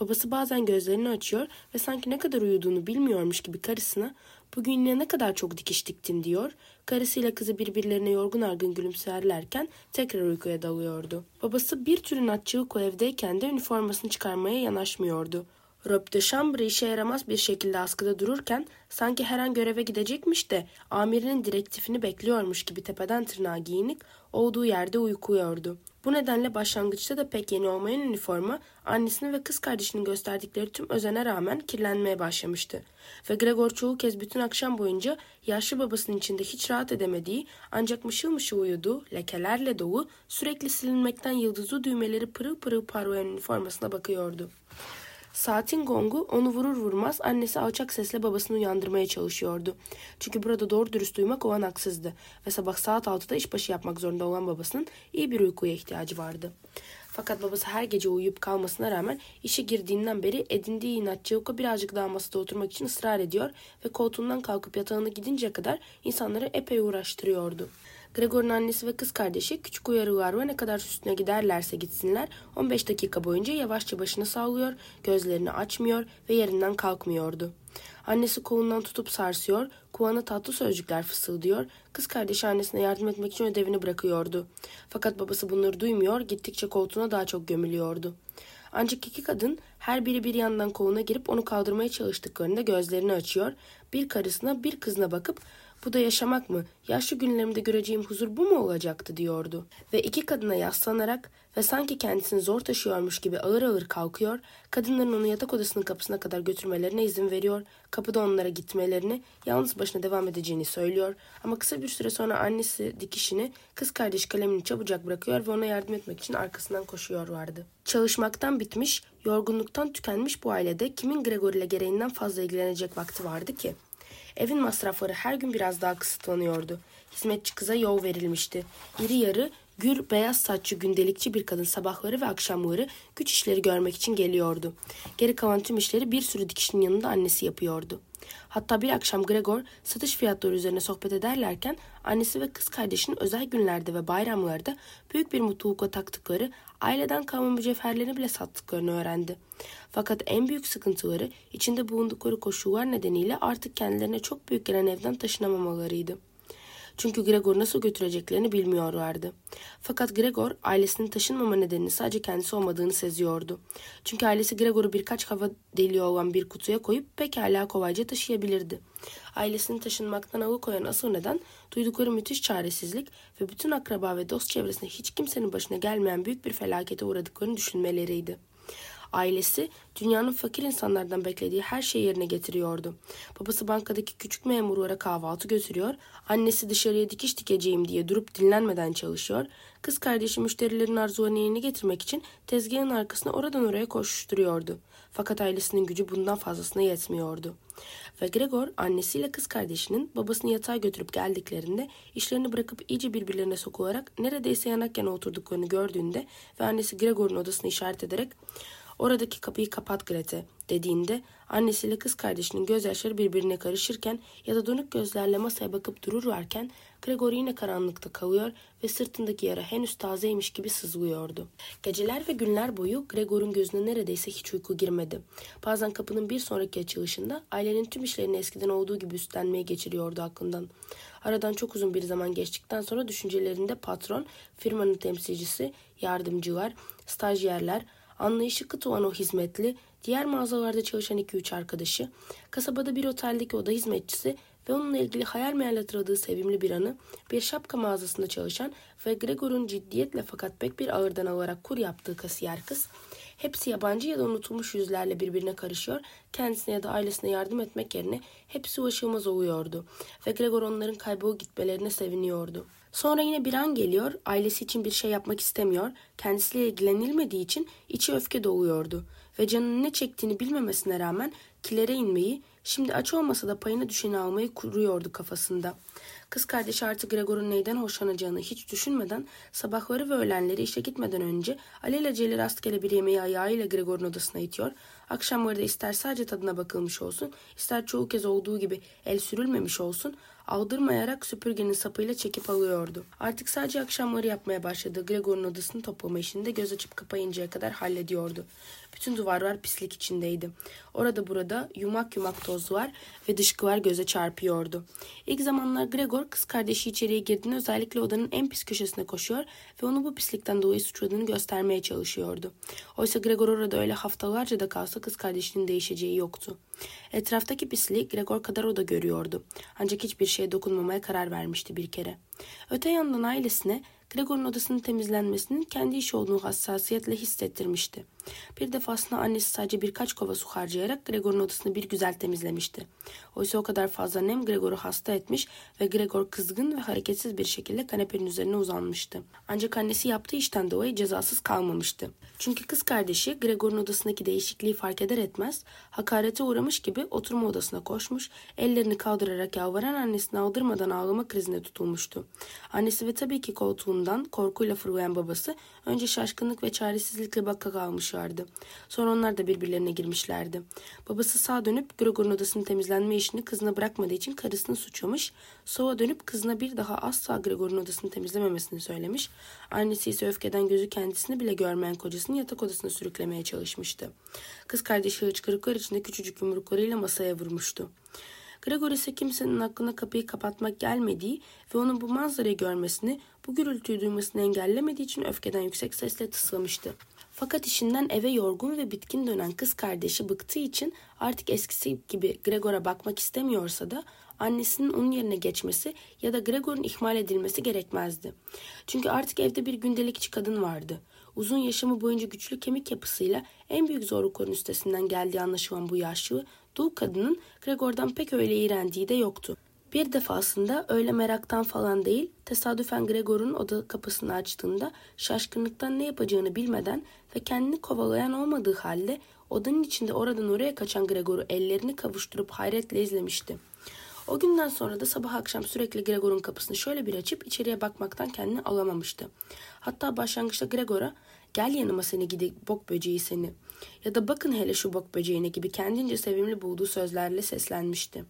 Babası bazen gözlerini açıyor ve sanki ne kadar uyuduğunu bilmiyormuş gibi karısına bugün yine ne kadar çok dikiş diktin diyor. Karısıyla kızı birbirlerine yorgun argın gülümserlerken tekrar uykuya dalıyordu. Babası bir tür inatçılık o evdeyken de üniformasını çıkarmaya yanaşmıyordu. Rob de Chambre işe yaramaz bir şekilde askıda dururken sanki her an göreve gidecekmiş de amirinin direktifini bekliyormuş gibi tepeden tırnağa giyinik olduğu yerde uykuyordu. Bu nedenle başlangıçta da pek yeni olmayan üniforma annesinin ve kız kardeşinin gösterdikleri tüm özene rağmen kirlenmeye başlamıştı. Ve Gregor çoğu kez bütün akşam boyunca yaşlı babasının içinde hiç rahat edemediği ancak mışıl mışıl uyuduğu, lekelerle dolu, sürekli silinmekten yıldızlı düğmeleri pırıl pırıl parlayan üniformasına bakıyordu. Saatin gongu onu vurur vurmaz annesi alçak sesle babasını uyandırmaya çalışıyordu. Çünkü burada doğru dürüst uyumak olanaksızdı ve sabah saat 6'da işbaşı yapmak zorunda olan babasının iyi bir uykuya ihtiyacı vardı. Fakat babası her gece uyuyup kalmasına rağmen işe girdiğinden beri edindiği inatçılıkla birazcık daha masada oturmak için ısrar ediyor ve koltuğundan kalkıp yatağına gidinceye kadar insanları epey uğraştırıyordu. Gregor'un annesi ve kız kardeşi küçük uyarılar ve ne kadar üstüne giderlerse gitsinler 15 dakika boyunca yavaşça başını sallıyor, gözlerini açmıyor ve yerinden kalkmıyordu. Annesi kolundan tutup sarsıyor, kulağına tatlı sözcükler fısıldıyor, kız kardeşi annesine yardım etmek için ödevini bırakıyordu. Fakat babası bunları duymuyor, gittikçe koltuğuna daha çok gömülüyordu. Ancak iki kadın her biri bir yandan koluna girip onu kaldırmaya çalıştıklarında gözlerini açıyor, bir karısına bir kızına bakıp bu da yaşamak mı? Yaşlı günlerimde göreceğim huzur bu mu olacaktı diyordu. Ve iki kadına yaslanarak ve sanki kendisini zor taşıyormuş gibi ağır ağır kalkıyor, kadınların onu yatak odasının kapısına kadar götürmelerine izin veriyor, kapıda onlara gitmelerini, yalnız başına devam edeceğini söylüyor ama kısa bir süre sonra annesi dikişini, kız kardeş kalemini çabucak bırakıyor ve ona yardım etmek için arkasından koşuyor vardı. Çalışmaktan bitmiş, yorgunluktan tükenmiş bu ailede kimin Gregor ile gereğinden fazla ilgilenecek vakti vardı ki? Evin masrafları her gün biraz daha kısıtlanıyordu. Hizmetçi kıza yol verilmişti. İri yarı, gür, beyaz saçlı gündelikçi bir kadın sabahları ve akşamları güç işleri görmek için geliyordu. Geri kalan tüm işleri bir sürü dikişin yanında annesi yapıyordu. Hatta bir akşam Gregor satış fiyatları üzerine sohbet ederlerken annesi ve kız kardeşinin özel günlerde ve bayramlarda büyük bir mutlulukla taktıkları aileden kalma mücevherlerini bile sattıklarını öğrendi. Fakat en büyük sıkıntıları içinde bulundukları koşullar nedeniyle artık kendilerine çok büyük gelen evden taşınamamalarıydı. Çünkü Gregor nasıl götüreceklerini bilmiyorlardı. Fakat Gregor ailesinin taşınmama nedenini sadece kendisi olmadığını seziyordu. Çünkü ailesi Gregor'u birkaç hava deliği olan bir kutuya koyup pekala kolayca taşıyabilirdi. Ailesini taşınmaktan alıkoyan asıl neden duydukları müthiş çaresizlik ve bütün akraba ve dost çevresinde hiç kimsenin başına gelmeyen büyük bir felakete uğradıklarını düşünmeleriydi. Ailesi dünyanın fakir insanlardan beklediği her şeyi yerine getiriyordu. Babası bankadaki küçük memurlara kahvaltı götürüyor, annesi dışarıya dikiş dikeceğim diye durup dinlenmeden çalışıyor, kız kardeşi müşterilerin arzularını yerine getirmek için tezgahın arkasına oradan oraya koşuşturuyordu. Fakat ailesinin gücü bundan fazlasına yetmiyordu. Ve Gregor annesiyle kız kardeşinin babasını yatağa götürüp geldiklerinde işlerini bırakıp iyice birbirlerine sokularak neredeyse yanak yana oturduklarını gördüğünde ve annesi Gregor'un odasını işaret ederek Oradaki kapıyı kapat Grete dediğinde annesiyle kız kardeşinin gözyaşları birbirine karışırken ya da donuk gözlerle masaya bakıp dururlarken Gregor yine karanlıkta kalıyor ve sırtındaki yara henüz tazeymiş gibi sızlıyordu. Geceler ve günler boyu Gregor'un gözüne neredeyse hiç uyku girmedi. Bazen kapının bir sonraki açılışında ailenin tüm işlerini eskiden olduğu gibi üstlenmeye geçiriyordu aklından. Aradan çok uzun bir zaman geçtikten sonra düşüncelerinde patron, firmanın temsilcisi, yardımcılar, stajyerler, Anlayışı kıt olan o hizmetli, diğer mağazalarda çalışan iki üç arkadaşı, kasabada bir oteldeki oda hizmetçisi ve onunla ilgili hayal meyal hatırladığı sevimli bir anı, bir şapka mağazasında çalışan ve Gregor'un ciddiyetle fakat pek bir ağırdan alarak kur yaptığı kasiyer kız, hepsi yabancı ya da unutulmuş yüzlerle birbirine karışıyor, kendisine ya da ailesine yardım etmek yerine hepsi ulaşılmaz oluyordu ve Gregor onların kaybolup gitmelerine seviniyordu. Sonra yine bir an geliyor, ailesi için bir şey yapmak istemiyor, kendisiyle ilgilenilmediği için içi öfke doluyordu ve canının ne çektiğini bilmemesine rağmen kilere inmeyi, şimdi aç olmasa da payına düşeni almayı kuruyordu kafasında. Kız kardeşi artık Gregor'un neyden hoşlanacağını hiç düşünmeden sabahları ve öğlenleri işe gitmeden önce alelacele rastgele bir yemeği ayağıyla Gregor'un odasına itiyor. Akşamları da ister sadece tadına bakılmış olsun, ister çoğu kez olduğu gibi el sürülmemiş olsun, aldırmayarak süpürgenin sapıyla çekip alıyordu. Artık sadece akşamları yapmaya başladığı Gregor'un odasını toplama işini de göz açıp kapayıncaya kadar hallediyordu. Bütün duvarlar pislik içindeydi. Orada burada yumak yumak tozlar ve dışkılar göze çarpıyordu. İlk zamanlar Gregor kız kardeşi içeriye girdiğinde özellikle odanın en pis köşesine koşuyor ve onu bu pislikten dolayı suçladığını göstermeye çalışıyordu. Oysa Gregor orada öyle haftalarca da kalsa kız kardeşinin değişeceği yoktu. Etraftaki pisliği Gregor kadar o da görüyordu. Ancak hiçbir şeye dokunmamaya karar vermişti bir kere. Öte yandan ailesine Gregor'un odasının temizlenmesinin kendi işi olduğunu hassasiyetle hissettirmişti. Bir defasında annesi sadece birkaç kova su harcayarak Gregor'un odasını bir güzel temizlemişti. Oysa o kadar fazla nem Gregor'u hasta etmiş ve Gregor kızgın ve hareketsiz bir şekilde kanepenin üzerine uzanmıştı. Ancak annesi yaptığı işten dolayı cezasız kalmamıştı. Çünkü kız kardeşi Gregor'un odasındaki değişikliği fark eder etmez hakarete uğramış gibi oturma odasına koşmuş, ellerini kaldırarak yalvaran annesini aldırmadan ağlama krizine tutulmuştu. Annesi ve tabii ki koltuğundan korkuyla fırlayan babası önce şaşkınlık ve çaresizlikle bakka kalmışlardı. Sonra onlar da birbirlerine girmişlerdi. Babası sağ dönüp Gregor'un odasının temizlenme işini kızına bırakmadığı için karısını suçlamış. Sola dönüp kızına bir daha asla Gregor'un odasını temizlememesini söylemiş. Annesi ise öfkeden gözü kendisini bile görmeyen kocasını yatak odasına sürüklemeye çalışmıştı. Kız kardeşi hıçkırıklar içinde küçücük yumruklarıyla masaya vurmuştu. Gregor ise kimsenin aklına kapıyı kapatmak gelmediği ve onun bu manzarayı görmesini, bu gürültüyü duymasını engellemediği için öfkeden yüksek sesle tıslamıştı. Fakat işinden eve yorgun ve bitkin dönen kız kardeşi bıktığı için artık eskisi gibi Gregor'a bakmak istemiyorsa da annesinin onun yerine geçmesi ya da Gregor'un ihmal edilmesi gerekmezdi. Çünkü artık evde bir gündelikçi kadın vardı. Uzun yaşamı boyunca güçlü kemik yapısıyla en büyük zorlukların üstesinden geldiği anlaşılan bu yaşlı, dul kadının Gregor'dan pek öyle iğrendiği de yoktu. Bir defasında öyle meraktan falan değil, tesadüfen Gregor'un oda kapısını açtığında şaşkınlıktan ne yapacağını bilmeden ve kendini kovalayan olmadığı halde odanın içinde oradan oraya kaçan Gregor'u ellerini kavuşturup hayretle izlemişti. O günden sonra da sabah akşam sürekli Gregor'un kapısını şöyle bir açıp içeriye bakmaktan kendini alamamıştı. Hatta başlangıçta Gregor'a gel yanıma seni gidi bok böceği seni ya da bakın hele şu bok böceğine gibi kendince sevimli bulduğu sözlerle seslenmişti.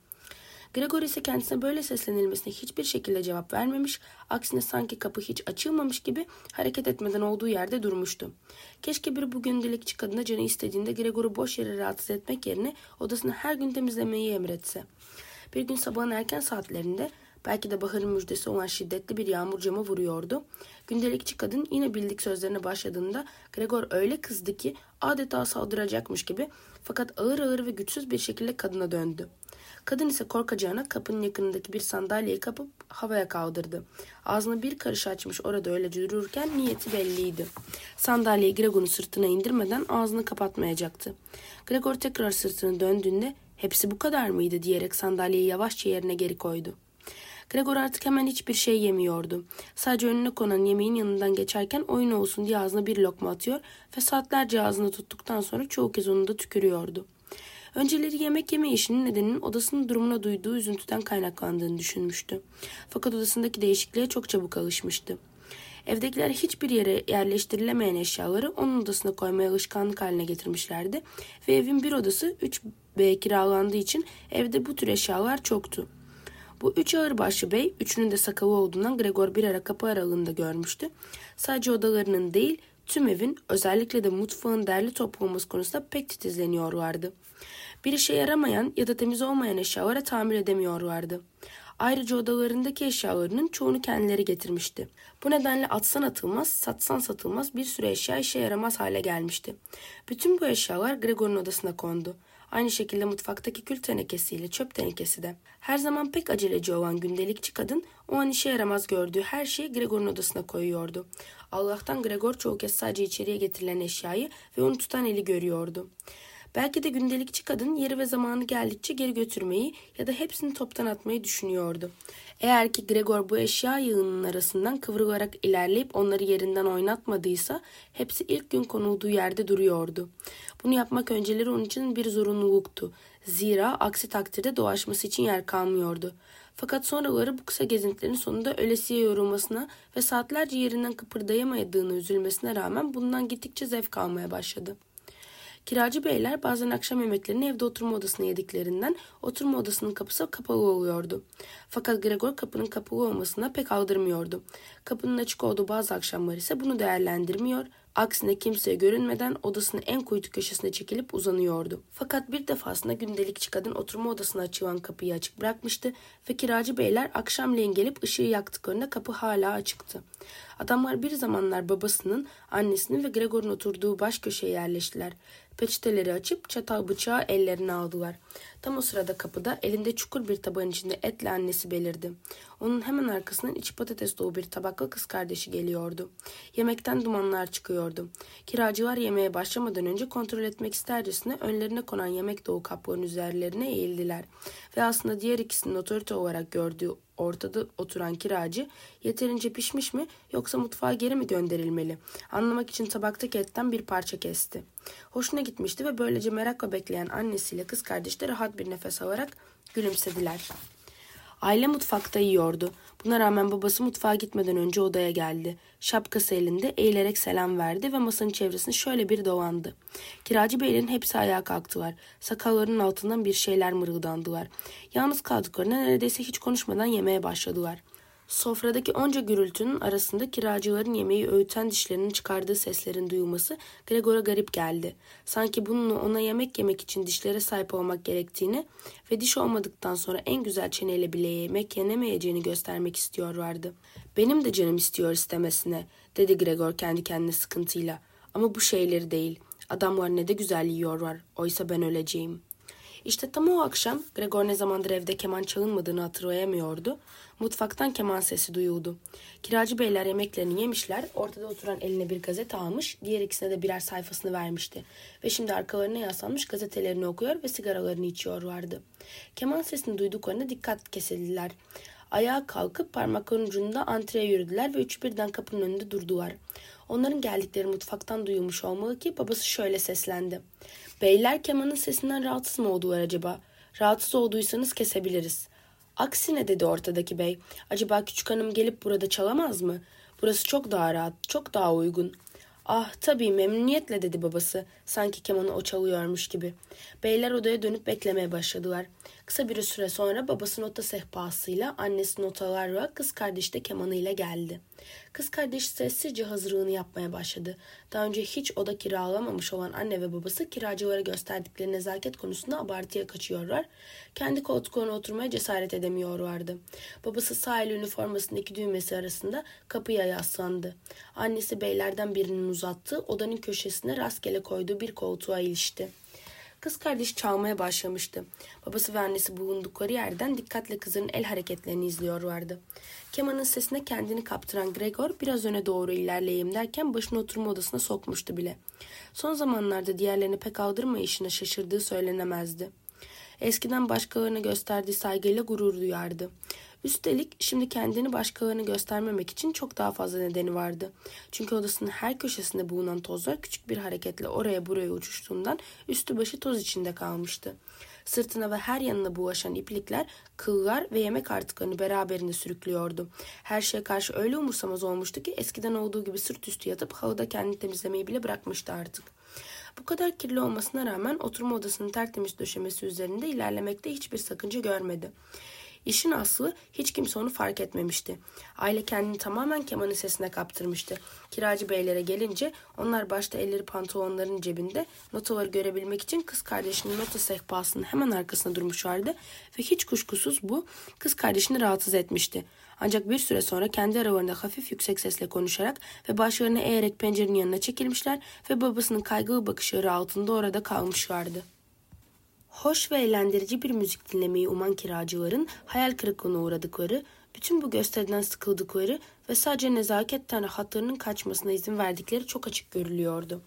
Gregor ise kendisine böyle seslenilmesine hiçbir şekilde cevap vermemiş, aksine sanki kapı hiç açılmamış gibi hareket etmeden olduğu yerde durmuştu. Keşke bir bugün dilekçi kadına canı istediğinde Gregor'u boş yere rahatsız etmek yerine odasını her gün temizlemeyi emretse. Bir gün sabahın erken saatlerinde belki de baharın müjdesi olan şiddetli bir yağmur cama vuruyordu. Gündelikçi kadın yine bildik sözlerine başladığında Gregor öyle kızdı ki adeta saldıracakmış gibi fakat ağır ağır ve güçsüz bir şekilde kadına döndü. Kadın ise korkacağına kapının yakınındaki bir sandalyeyi kapıp havaya kaldırdı. Ağzını bir karış açmış orada öyle dururken niyeti belliydi. Sandalyeyi Gregor'un sırtına indirmeden ağzını kapatmayacaktı. Gregor tekrar sırtını döndüğünde hepsi bu kadar mıydı diyerek sandalyeyi yavaşça yerine geri koydu. Gregor artık hemen hiçbir şey yemiyordu. Sadece önüne konan yemeğin yanından geçerken oyun olsun diye ağzına bir lokma atıyor ve saatlerce ağzını tuttuktan sonra çoğu kez onu da tükürüyordu. Önceleri yemek yeme işinin nedeninin odasının durumuna duyduğu üzüntüden kaynaklandığını düşünmüştü. Fakat odasındaki değişikliğe çok çabuk alışmıştı. Evdekiler hiçbir yere yerleştirilemeyen eşyaları onun odasına koymaya alışkanlık haline getirmişlerdi ve evin bir odası 3B kiralandığı için evde bu tür eşyalar çoktu. Bu üç ağırbaşlı bey, üçünün de sakalı olduğundan Gregor bir ara kapı aralığında görmüştü. Sadece odalarının değil, tüm evin özellikle de mutfağın derli toplu olması konusunda pek titizleniyorlardı. Bir işe yaramayan ya da temiz olmayan eşyalara tahammül edemiyorlardı. Ayrıca odalarındaki eşyalarının çoğunu kendileri getirmişti. Bu nedenle atsan atılmaz, satsan satılmaz bir sürü eşya işe yaramaz hale gelmişti. Bütün bu eşyalar Gregor'un odasına kondu. Aynı şekilde mutfaktaki kül tenekesiyle çöp tenekesi de. Her zaman pek aceleci olan gündelikçi kadın o an işe yaramaz gördüğü her şeyi Gregor'un odasına koyuyordu. Allah'tan Gregor çoğu kez sadece içeriye getirilen eşyayı ve onu tutan eli görüyordu. Belki de gündelikçi kadın yeri ve zamanı geldikçe geri götürmeyi ya da hepsini toptan atmayı düşünüyordu. Eğer ki Gregor bu eşya yığınının arasından kıvrılarak ilerleyip onları yerinden oynatmadıysa hepsi ilk gün konulduğu yerde duruyordu. Bunu yapmak önceleri onun için bir zorunluluktu. Zira aksi takdirde dolaşması için yer kalmıyordu. Fakat sonraları bu kısa gezintilerin sonunda ölesiye yorulmasına ve saatlerce yerinden kıpırdayamadığını üzülmesine rağmen bundan gittikçe zevk almaya başladı. Kiracı beyler bazen akşam yemeklerini evde oturma odasına yediklerinden oturma odasının kapısı kapalı oluyordu. Fakat Gregor kapının kapalı olmasına pek aldırmıyordu. Kapının açık olduğu bazı akşamlar ise bunu değerlendirmiyor, aksine kimseye görünmeden odasının en kuytu köşesine çekilip uzanıyordu. Fakat bir defasında gündelikçi kadın oturma odasına açılan kapıyı açık bırakmıştı ve kiracı beyler akşamleyin gelip ışığı yaktıklarında kapı hala açıktı. Adamlar bir zamanlar babasının, annesinin ve Gregor'un oturduğu baş köşeye yerleştiler. Peçeteleri açıp çatal bıçağı ellerine aldılar. Tam o sırada kapıda elinde çukur bir tabağın içinde etle annesi belirdi. Onun hemen arkasından içi patates dolu bir tabakla kız kardeşi geliyordu. Yemekten dumanlar çıkıyordu. Kiracılar yemeğe başlamadan önce kontrol etmek istercesine önlerine konan yemek dolu kapların üzerlerine eğildiler. Ve aslında diğer ikisinin otorite olarak gördüğü ortada oturan kiracı yeterince pişmiş mi yoksa mutfağa geri mi gönderilmeli? Anlamak için tabaktaki etten bir parça kesti. Hoşuna gitmişti ve böylece merakla bekleyen annesiyle kız kardeş de rahat bir nefes alarak gülümsediler. Aile mutfakta yiyordu. Buna rağmen babası mutfağa gitmeden önce odaya geldi. Şapkası elinde eğilerek selam verdi ve masanın çevresini şöyle bir dolandı. Kiracı beylerin hepsi ayağa kalktılar. Sakallarının altından bir şeyler mırıldandılar. Yalnız kaldıklarına neredeyse hiç konuşmadan yemeye başladılar. Sofradaki onca gürültünün arasında kiracıların yemeği öğüten dişlerinin çıkardığı seslerin duyulması Gregor'a garip geldi. Sanki bununla ona yemek yemek için dişlere sahip olmak gerektiğini ve diş olmadıktan sonra en güzel çeneyle bile yemek yenemeyeceğini göstermek istiyorlardı. Benim de canım istiyor istemesine, dedi Gregor kendi kendine sıkıntıyla. Ama bu şeyleri değil. Adamlar ne de güzel yiyorlar. Oysa ben öleceğim.'' İşte tam o akşam Gregor ne zamandır evde keman çalınmadığını hatırlayamıyordu. Mutfaktan keman sesi duyuldu. Kiracı beyler yemeklerini yemişler. Ortada oturan eline bir gazete almış. Diğer ikisine de birer sayfasını vermişti. Ve şimdi arkalarına yaslanmış gazetelerini okuyor ve sigaralarını içiyorlardı. Keman sesini duyduklarında dikkat kesildiler. Ayağa kalkıp parmakların ucunda antreye yürüdüler ve üç birden kapının önünde durdular. Onların geldikleri mutfaktan duyulmuş olmalı ki babası şöyle seslendi. Beyler kemanın sesinden rahatsız mı oldular acaba? Rahatsız olduysanız kesebiliriz. Aksine dedi ortadaki bey. Acaba küçük hanım gelip burada çalamaz mı? Burası çok daha rahat, çok daha uygun. Ah tabii memnuniyetle dedi babası. Sanki kemanı o çalıyormuş gibi. Beyler odaya dönüp beklemeye başladılar. Kısa bir süre sonra babası nota sehpasıyla annesi notalarla kız kardeşi de kemanıyla geldi. Kız kardeş sessizce hazırlığını yapmaya başladı. Daha önce hiç oda kiralamamış olan anne ve babası kiracılara gösterdikleri nezaket konusunda abartıya kaçıyorlar. Kendi koltuklarına oturmaya cesaret edemiyorlardı. Babası sağ el üniformasındaki düğmesi arasında kapıya yaslandı. Annesi beylerden birinin uzattığı odanın köşesine rastgele koyduğu bir koltuğa ilişti. Kız kardeş çalmaya başlamıştı. Babası ve annesi bulundukları yerden dikkatle kızın el hareketlerini izliyorlardı. Kemanın sesine kendini kaptıran Gregor biraz öne doğru ilerleyeyim derken başını oturma odasına sokmuştu bile. Son zamanlarda diğerlerini pek aldırmayışına şaşırdığı söylenemezdi. Eskiden başkalarına gösterdiği saygıyla gurur duyardı. Üstelik şimdi kendini başkalarına göstermemek için çok daha fazla nedeni vardı. Çünkü odasının her köşesinde bulunan tozlar küçük bir hareketle oraya buraya uçuştuğundan üstü başı toz içinde kalmıştı. Sırtına ve her yanına bulaşan iplikler, kıllar ve yemek artıklarını beraberinde sürüklüyordu. Her şeye karşı öyle umursamaz olmuştu ki eskiden olduğu gibi sırt üstü yatıp halıda kendini temizlemeyi bile bırakmıştı artık. Bu kadar kirli olmasına rağmen oturma odasının tertemiz döşemesi üzerinde ilerlemekte hiçbir sakınca görmedi. İşin aslı hiç kimse onu fark etmemişti. Aile kendini tamamen kemanın sesine kaptırmıştı. Kiracı beylere gelince onlar başta elleri pantolonların cebinde notaları görebilmek için kız kardeşinin nota sehpasının hemen arkasında durmuşlardı ve hiç kuşkusuz bu kız kardeşini rahatsız etmişti. Ancak bir süre sonra kendi aralarında hafif yüksek sesle konuşarak ve başlarını eğerek pencerenin yanına çekilmişler ve babasının kaygılı bakışları altında orada kalmışlardı. Hoş ve eğlendirici bir müzik dinlemeyi uman kiracıların hayal kırıklığına uğradıkları, bütün bu gösteriden sıkıldıkları ve sadece nezaketten rahatlarının kaçmasına izin verdikleri çok açık görülüyordu.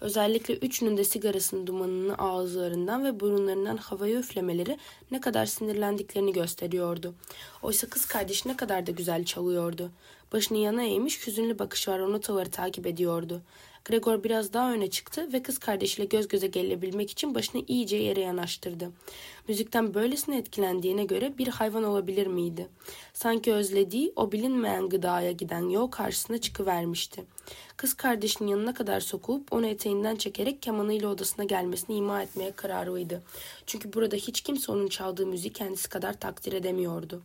Özellikle üçünün de sigarasının dumanını ağızlarından ve burunlarından havaya üflemeleri ne kadar sinirlendiklerini gösteriyordu. Oysa kız kardeşi ne kadar da güzel çalıyordu. Başını yana eğmiş hüzünlü bakışlar o notaları takip ediyordu. Gregor biraz daha öne çıktı ve kız kardeşiyle göz göze gelebilmek için başını iyice yere yanaştırdı. Müzikten böylesine etkilendiğine göre bir hayvan olabilir miydi? Sanki özlediği o bilinmeyen gıdaya giden yol karşısına çıkıvermişti. Kız kardeşinin yanına kadar sokulup onu eteğinden çekerek kemanıyla odasına gelmesini ima etmeye kararlıydı. Çünkü burada hiç kimse onun çaldığı müziği kendisi kadar takdir edemiyordu.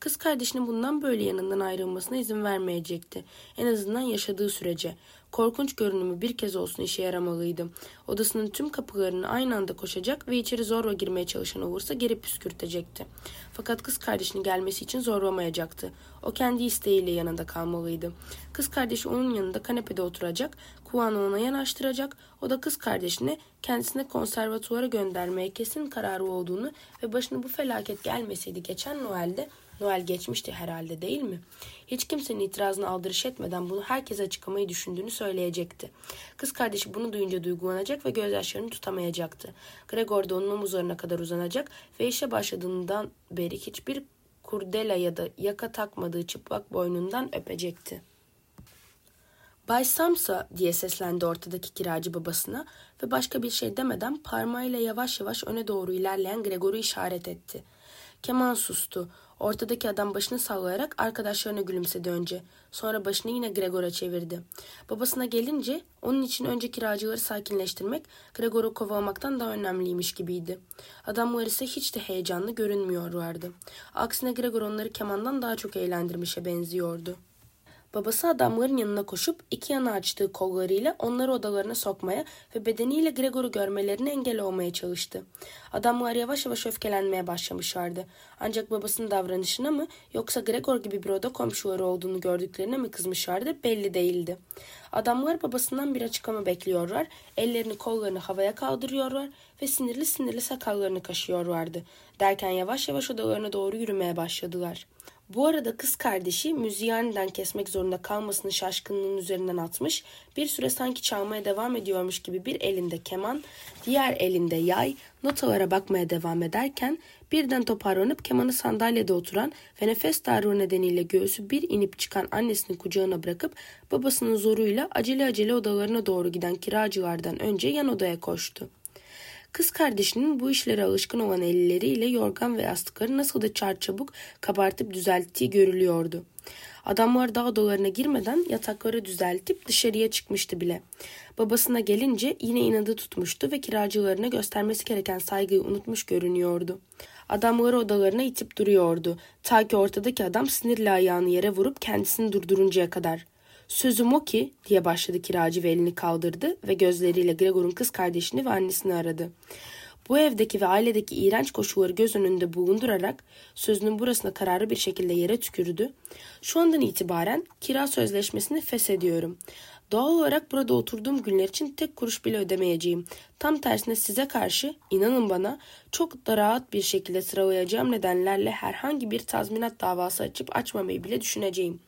Kız kardeşinin bundan böyle yanından ayrılmasına izin vermeyecekti. En azından yaşadığı sürece. Korkunç görünümü bir kez olsun işe yaramalıydı. Odasının tüm kapılarını aynı anda koşacak ve içeri zorla girmeye çalışan olursa geri püskürtecekti. Fakat kız kardeşinin gelmesi için zorlamayacaktı. O kendi isteğiyle yanında kalmalıydı. Kız kardeşi onun yanında kanepede oturacak, kulağını ona yanaştıracak. O da kız kardeşini kendisine konservatuvara göndermeye kesin kararı olduğunu ve başına bu felaket gelmeseydi geçen Noel'de Noel geçmişti herhalde değil mi? Hiç kimsenin itirazını aldırış etmeden bunu herkese açıklamayı düşündüğünü söyleyecekti. Kız kardeşi bunu duyunca duygulanacak ve gözyaşlarını tutamayacaktı. Gregor da onun omuzlarına kadar uzanacak ve işe başladığından beri hiçbir kurdela ya da yaka takmadığı çıplak boynundan öpecekti. Bay Samsa diye seslendi ortadaki kiracı babasına ve başka bir şey demeden parmağıyla yavaş yavaş öne doğru ilerleyen Gregor'u işaret etti. Keman sustu. Ortadaki adam başını sallayarak arkadaşlarına gülümsedi önce. Sonra başını yine Gregor'a çevirdi. Babasına gelince onun için önce kiracıları sakinleştirmek Gregor'u kovalamaktan daha önemliymiş gibiydi. Adamlar ise hiç de heyecanlı görünmüyorlardı. Aksine Gregor onları kemandan daha çok eğlendirmişe benziyordu. Babası adamların yanına koşup iki yana açtığı kollarıyla onları odalarına sokmaya ve bedeniyle Gregor'u görmelerine engel olmaya çalıştı. Adamlar yavaş yavaş öfkelenmeye başlamışlardı. Ancak babasının davranışına mı yoksa Gregor gibi bir oda komşuları olduğunu gördüklerine mi kızmışlardı belli değildi. Adamlar babasından bir açıklama bekliyorlar, ellerini kollarını havaya kaldırıyorlar ve sinirli sinirli sakallarını kaşıyorlardı. Derken yavaş yavaş odalarına doğru yürümeye başladılar.'' Bu arada kız kardeşi müziği aniden kesmek zorunda kalmasını şaşkınlığın üzerinden atmış, bir süre sanki çalmaya devam ediyormuş gibi bir elinde keman, diğer elinde yay, notalara bakmaya devam ederken birden toparlanıp kemanı sandalyede oturan ve nefes darlığı nedeniyle göğsü bir inip çıkan annesinin kucağına bırakıp babasının zoruyla acele acele odalarına doğru giden kiracılardan önce yan odaya koştu. Kız kardeşinin bu işlere alışkın olan elleriyle yorgan ve yastıkları nasıl da çarçabuk kabartıp düzelttiği görülüyordu. Adamlar daha odalarına girmeden yatakları düzeltip dışarıya çıkmıştı bile. Babasına gelince yine inadı tutmuştu ve kiracılarına göstermesi gereken saygıyı unutmuş görünüyordu. Adamları odalarına itip duruyordu. Ta ki ortadaki adam sinirle ayağını yere vurup kendisini durduruncaya kadar. Sözüm o ki diye başladı kiracı ve elini kaldırdı ve gözleriyle Gregor'un kız kardeşini ve annesini aradı. Bu evdeki ve ailedeki iğrenç koşulları göz önünde bulundurarak sözünün burasına kararlı bir şekilde yere tükürdü. Şu andan itibaren kira sözleşmesini feshediyorum. Doğal olarak burada oturduğum günler için tek kuruş bile ödemeyeceğim. Tam tersine size karşı inanın bana çok da rahat bir şekilde sıralayacağım nedenlerle herhangi bir tazminat davası açıp açmamayı bile düşüneceğim.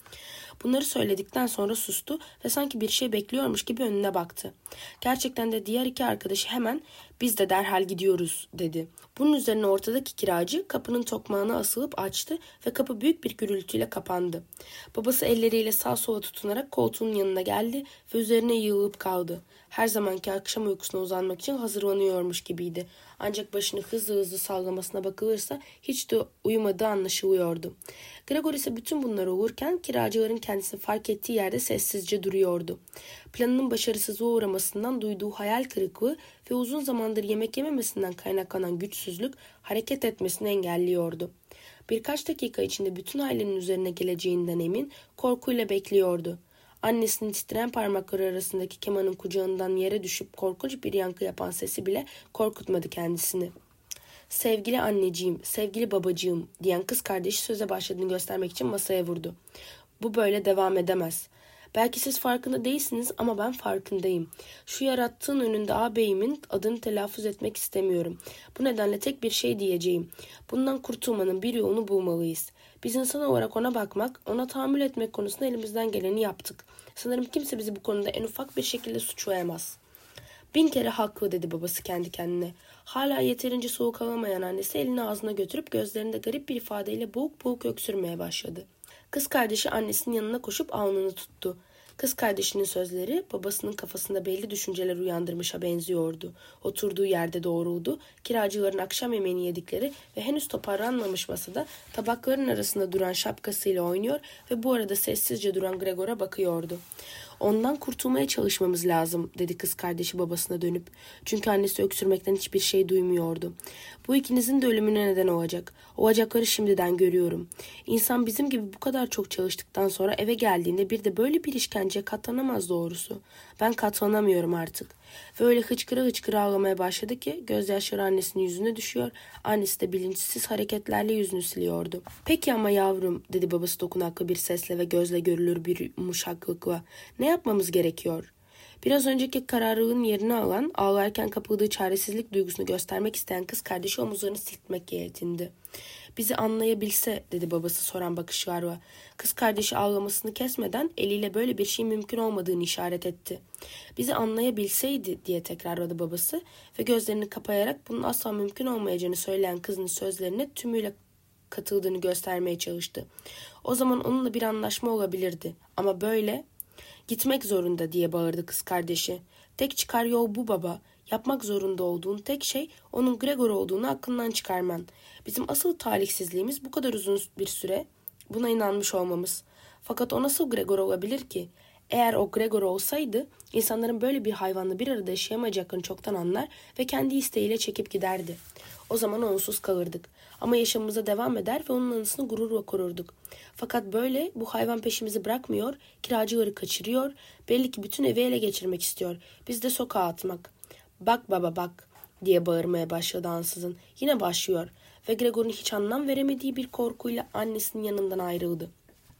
Bunları söyledikten sonra sustu ve sanki bir şey bekliyormuş gibi önüne baktı. Gerçekten de diğer iki arkadaşı hemen biz de derhal gidiyoruz dedi. Bunun üzerine ortadaki kiracı kapının tokmağına asılıp açtı ve kapı büyük bir gürültüyle kapandı. Babası elleriyle sağ sola tutunarak koltuğun yanına geldi ve üzerine yığılıp kaldı. Her zamanki akşam uykusuna uzanmak için hazırlanıyormuş gibiydi. Ancak başını hızlı hızlı sallamasına bakılırsa hiç de uyumadığı anlaşılıyordu. Gregor ise bütün bunlar olurken kiracıların kendisini fark ettiği yerde sessizce duruyordu. Planının başarısızlığa uğramasından duyduğu hayal kırıklığı ve uzun zamandır yemek yememesinden kaynaklanan güçsüzlük hareket etmesini engelliyordu. Birkaç dakika içinde bütün ailenin üzerine geleceğinden emin korkuyla bekliyordu. Annesinin titreyen parmakları arasındaki kemanın kucağından yere düşüp korkunç bir yankı yapan sesi bile korkutmadı kendisini. Sevgili anneciğim, sevgili babacığım diyen kız kardeşi söze başladığını göstermek için masaya vurdu. Bu böyle devam edemez. Belki siz farkında değilsiniz ama ben farkındayım. Şu yarattığın önünde ağabeyimin adını telaffuz etmek istemiyorum. Bu nedenle tek bir şey diyeceğim. Bundan kurtulmanın bir yolunu bulmalıyız. Biz insan olarak ona bakmak, ona tahammül etmek konusunda elimizden geleni yaptık. Sanırım kimse bizi bu konuda en ufak bir şekilde suçlayamaz. Bin kere haklı dedi babası kendi kendine. Hala yeterince soğuk alamayan annesi elini ağzına götürüp gözlerinde garip bir ifadeyle boğuk boğuk öksürmeye başladı. Kız kardeşi annesinin yanına koşup alnını tuttu. Kız kardeşinin sözleri babasının kafasında belli düşünceler uyandırmışa benziyordu. Oturduğu yerde doğruldu. Kiracıların akşam yemeğini yedikleri ve henüz toparlanmamış masada tabakların arasında duran şapkasıyla oynuyor ve bu arada sessizce duran Gregor'a bakıyordu. Ondan kurtulmaya çalışmamız lazım dedi kız kardeşi babasına dönüp. Çünkü annesi öksürmekten hiçbir şey duymuyordu. Bu ikinizin de ölümüne neden olacak. Olacakları şimdiden görüyorum. İnsan bizim gibi bu kadar çok çalıştıktan sonra eve geldiğinde bir de böyle bir işkenceye katlanamaz doğrusu. Ben katlanamıyorum artık. Ve öyle hıçkıra hıçkıra ağlamaya başladı ki gözyaşları annesinin yüzüne düşüyor. Annesi de bilinçsiz hareketlerle yüzünü siliyordu. Peki ama yavrum dedi babası dokunaklı bir sesle ve gözle görülür bir yumuşaklıkla. Ne yapmamız gerekiyor? Biraz önceki kararlılığın yerini alan, ağlarken kapıldığı çaresizlik duygusunu göstermek isteyen kız kardeşi omuzlarını silkmek yetindi. Bizi anlayabilse dedi babası soran bakışlarla. Kız kardeşi ağlamasını kesmeden eliyle böyle bir şey mümkün olmadığını işaret etti. Bizi anlayabilseydi diye tekrarladı babası ve gözlerini kapayarak bunun asla mümkün olmayacağını söyleyen kızın sözlerine tümüyle katıldığını göstermeye çalıştı. O zaman onunla bir anlaşma olabilirdi. Ama böyle gitmek zorunda diye bağırdı kız kardeşi. Tek çıkar yol bu baba. Yapmak zorunda olduğun tek şey onun Gregor olduğunu aklından çıkarman. Bizim asıl talihsizliğimiz bu kadar uzun bir süre buna inanmış olmamız. Fakat o nasıl Gregor olabilir ki? Eğer o Gregor olsaydı insanların böyle bir hayvanla bir arada yaşayamayacaklarını çoktan anlar ve kendi isteğiyle çekip giderdi. O zaman onsuz kalırdık. Ama yaşamımıza devam eder ve onun anısını gururla korurduk. Fakat böyle bu hayvan peşimizi bırakmıyor, kiracıları kaçırıyor, belli ki bütün evi ele geçirmek istiyor. Biz de sokağa atmak. Bak baba bak diye bağırmaya başladı ansızın. Yine başlıyor ve Gregor'un hiç anlam veremediği bir korkuyla annesinin yanından ayrıldı.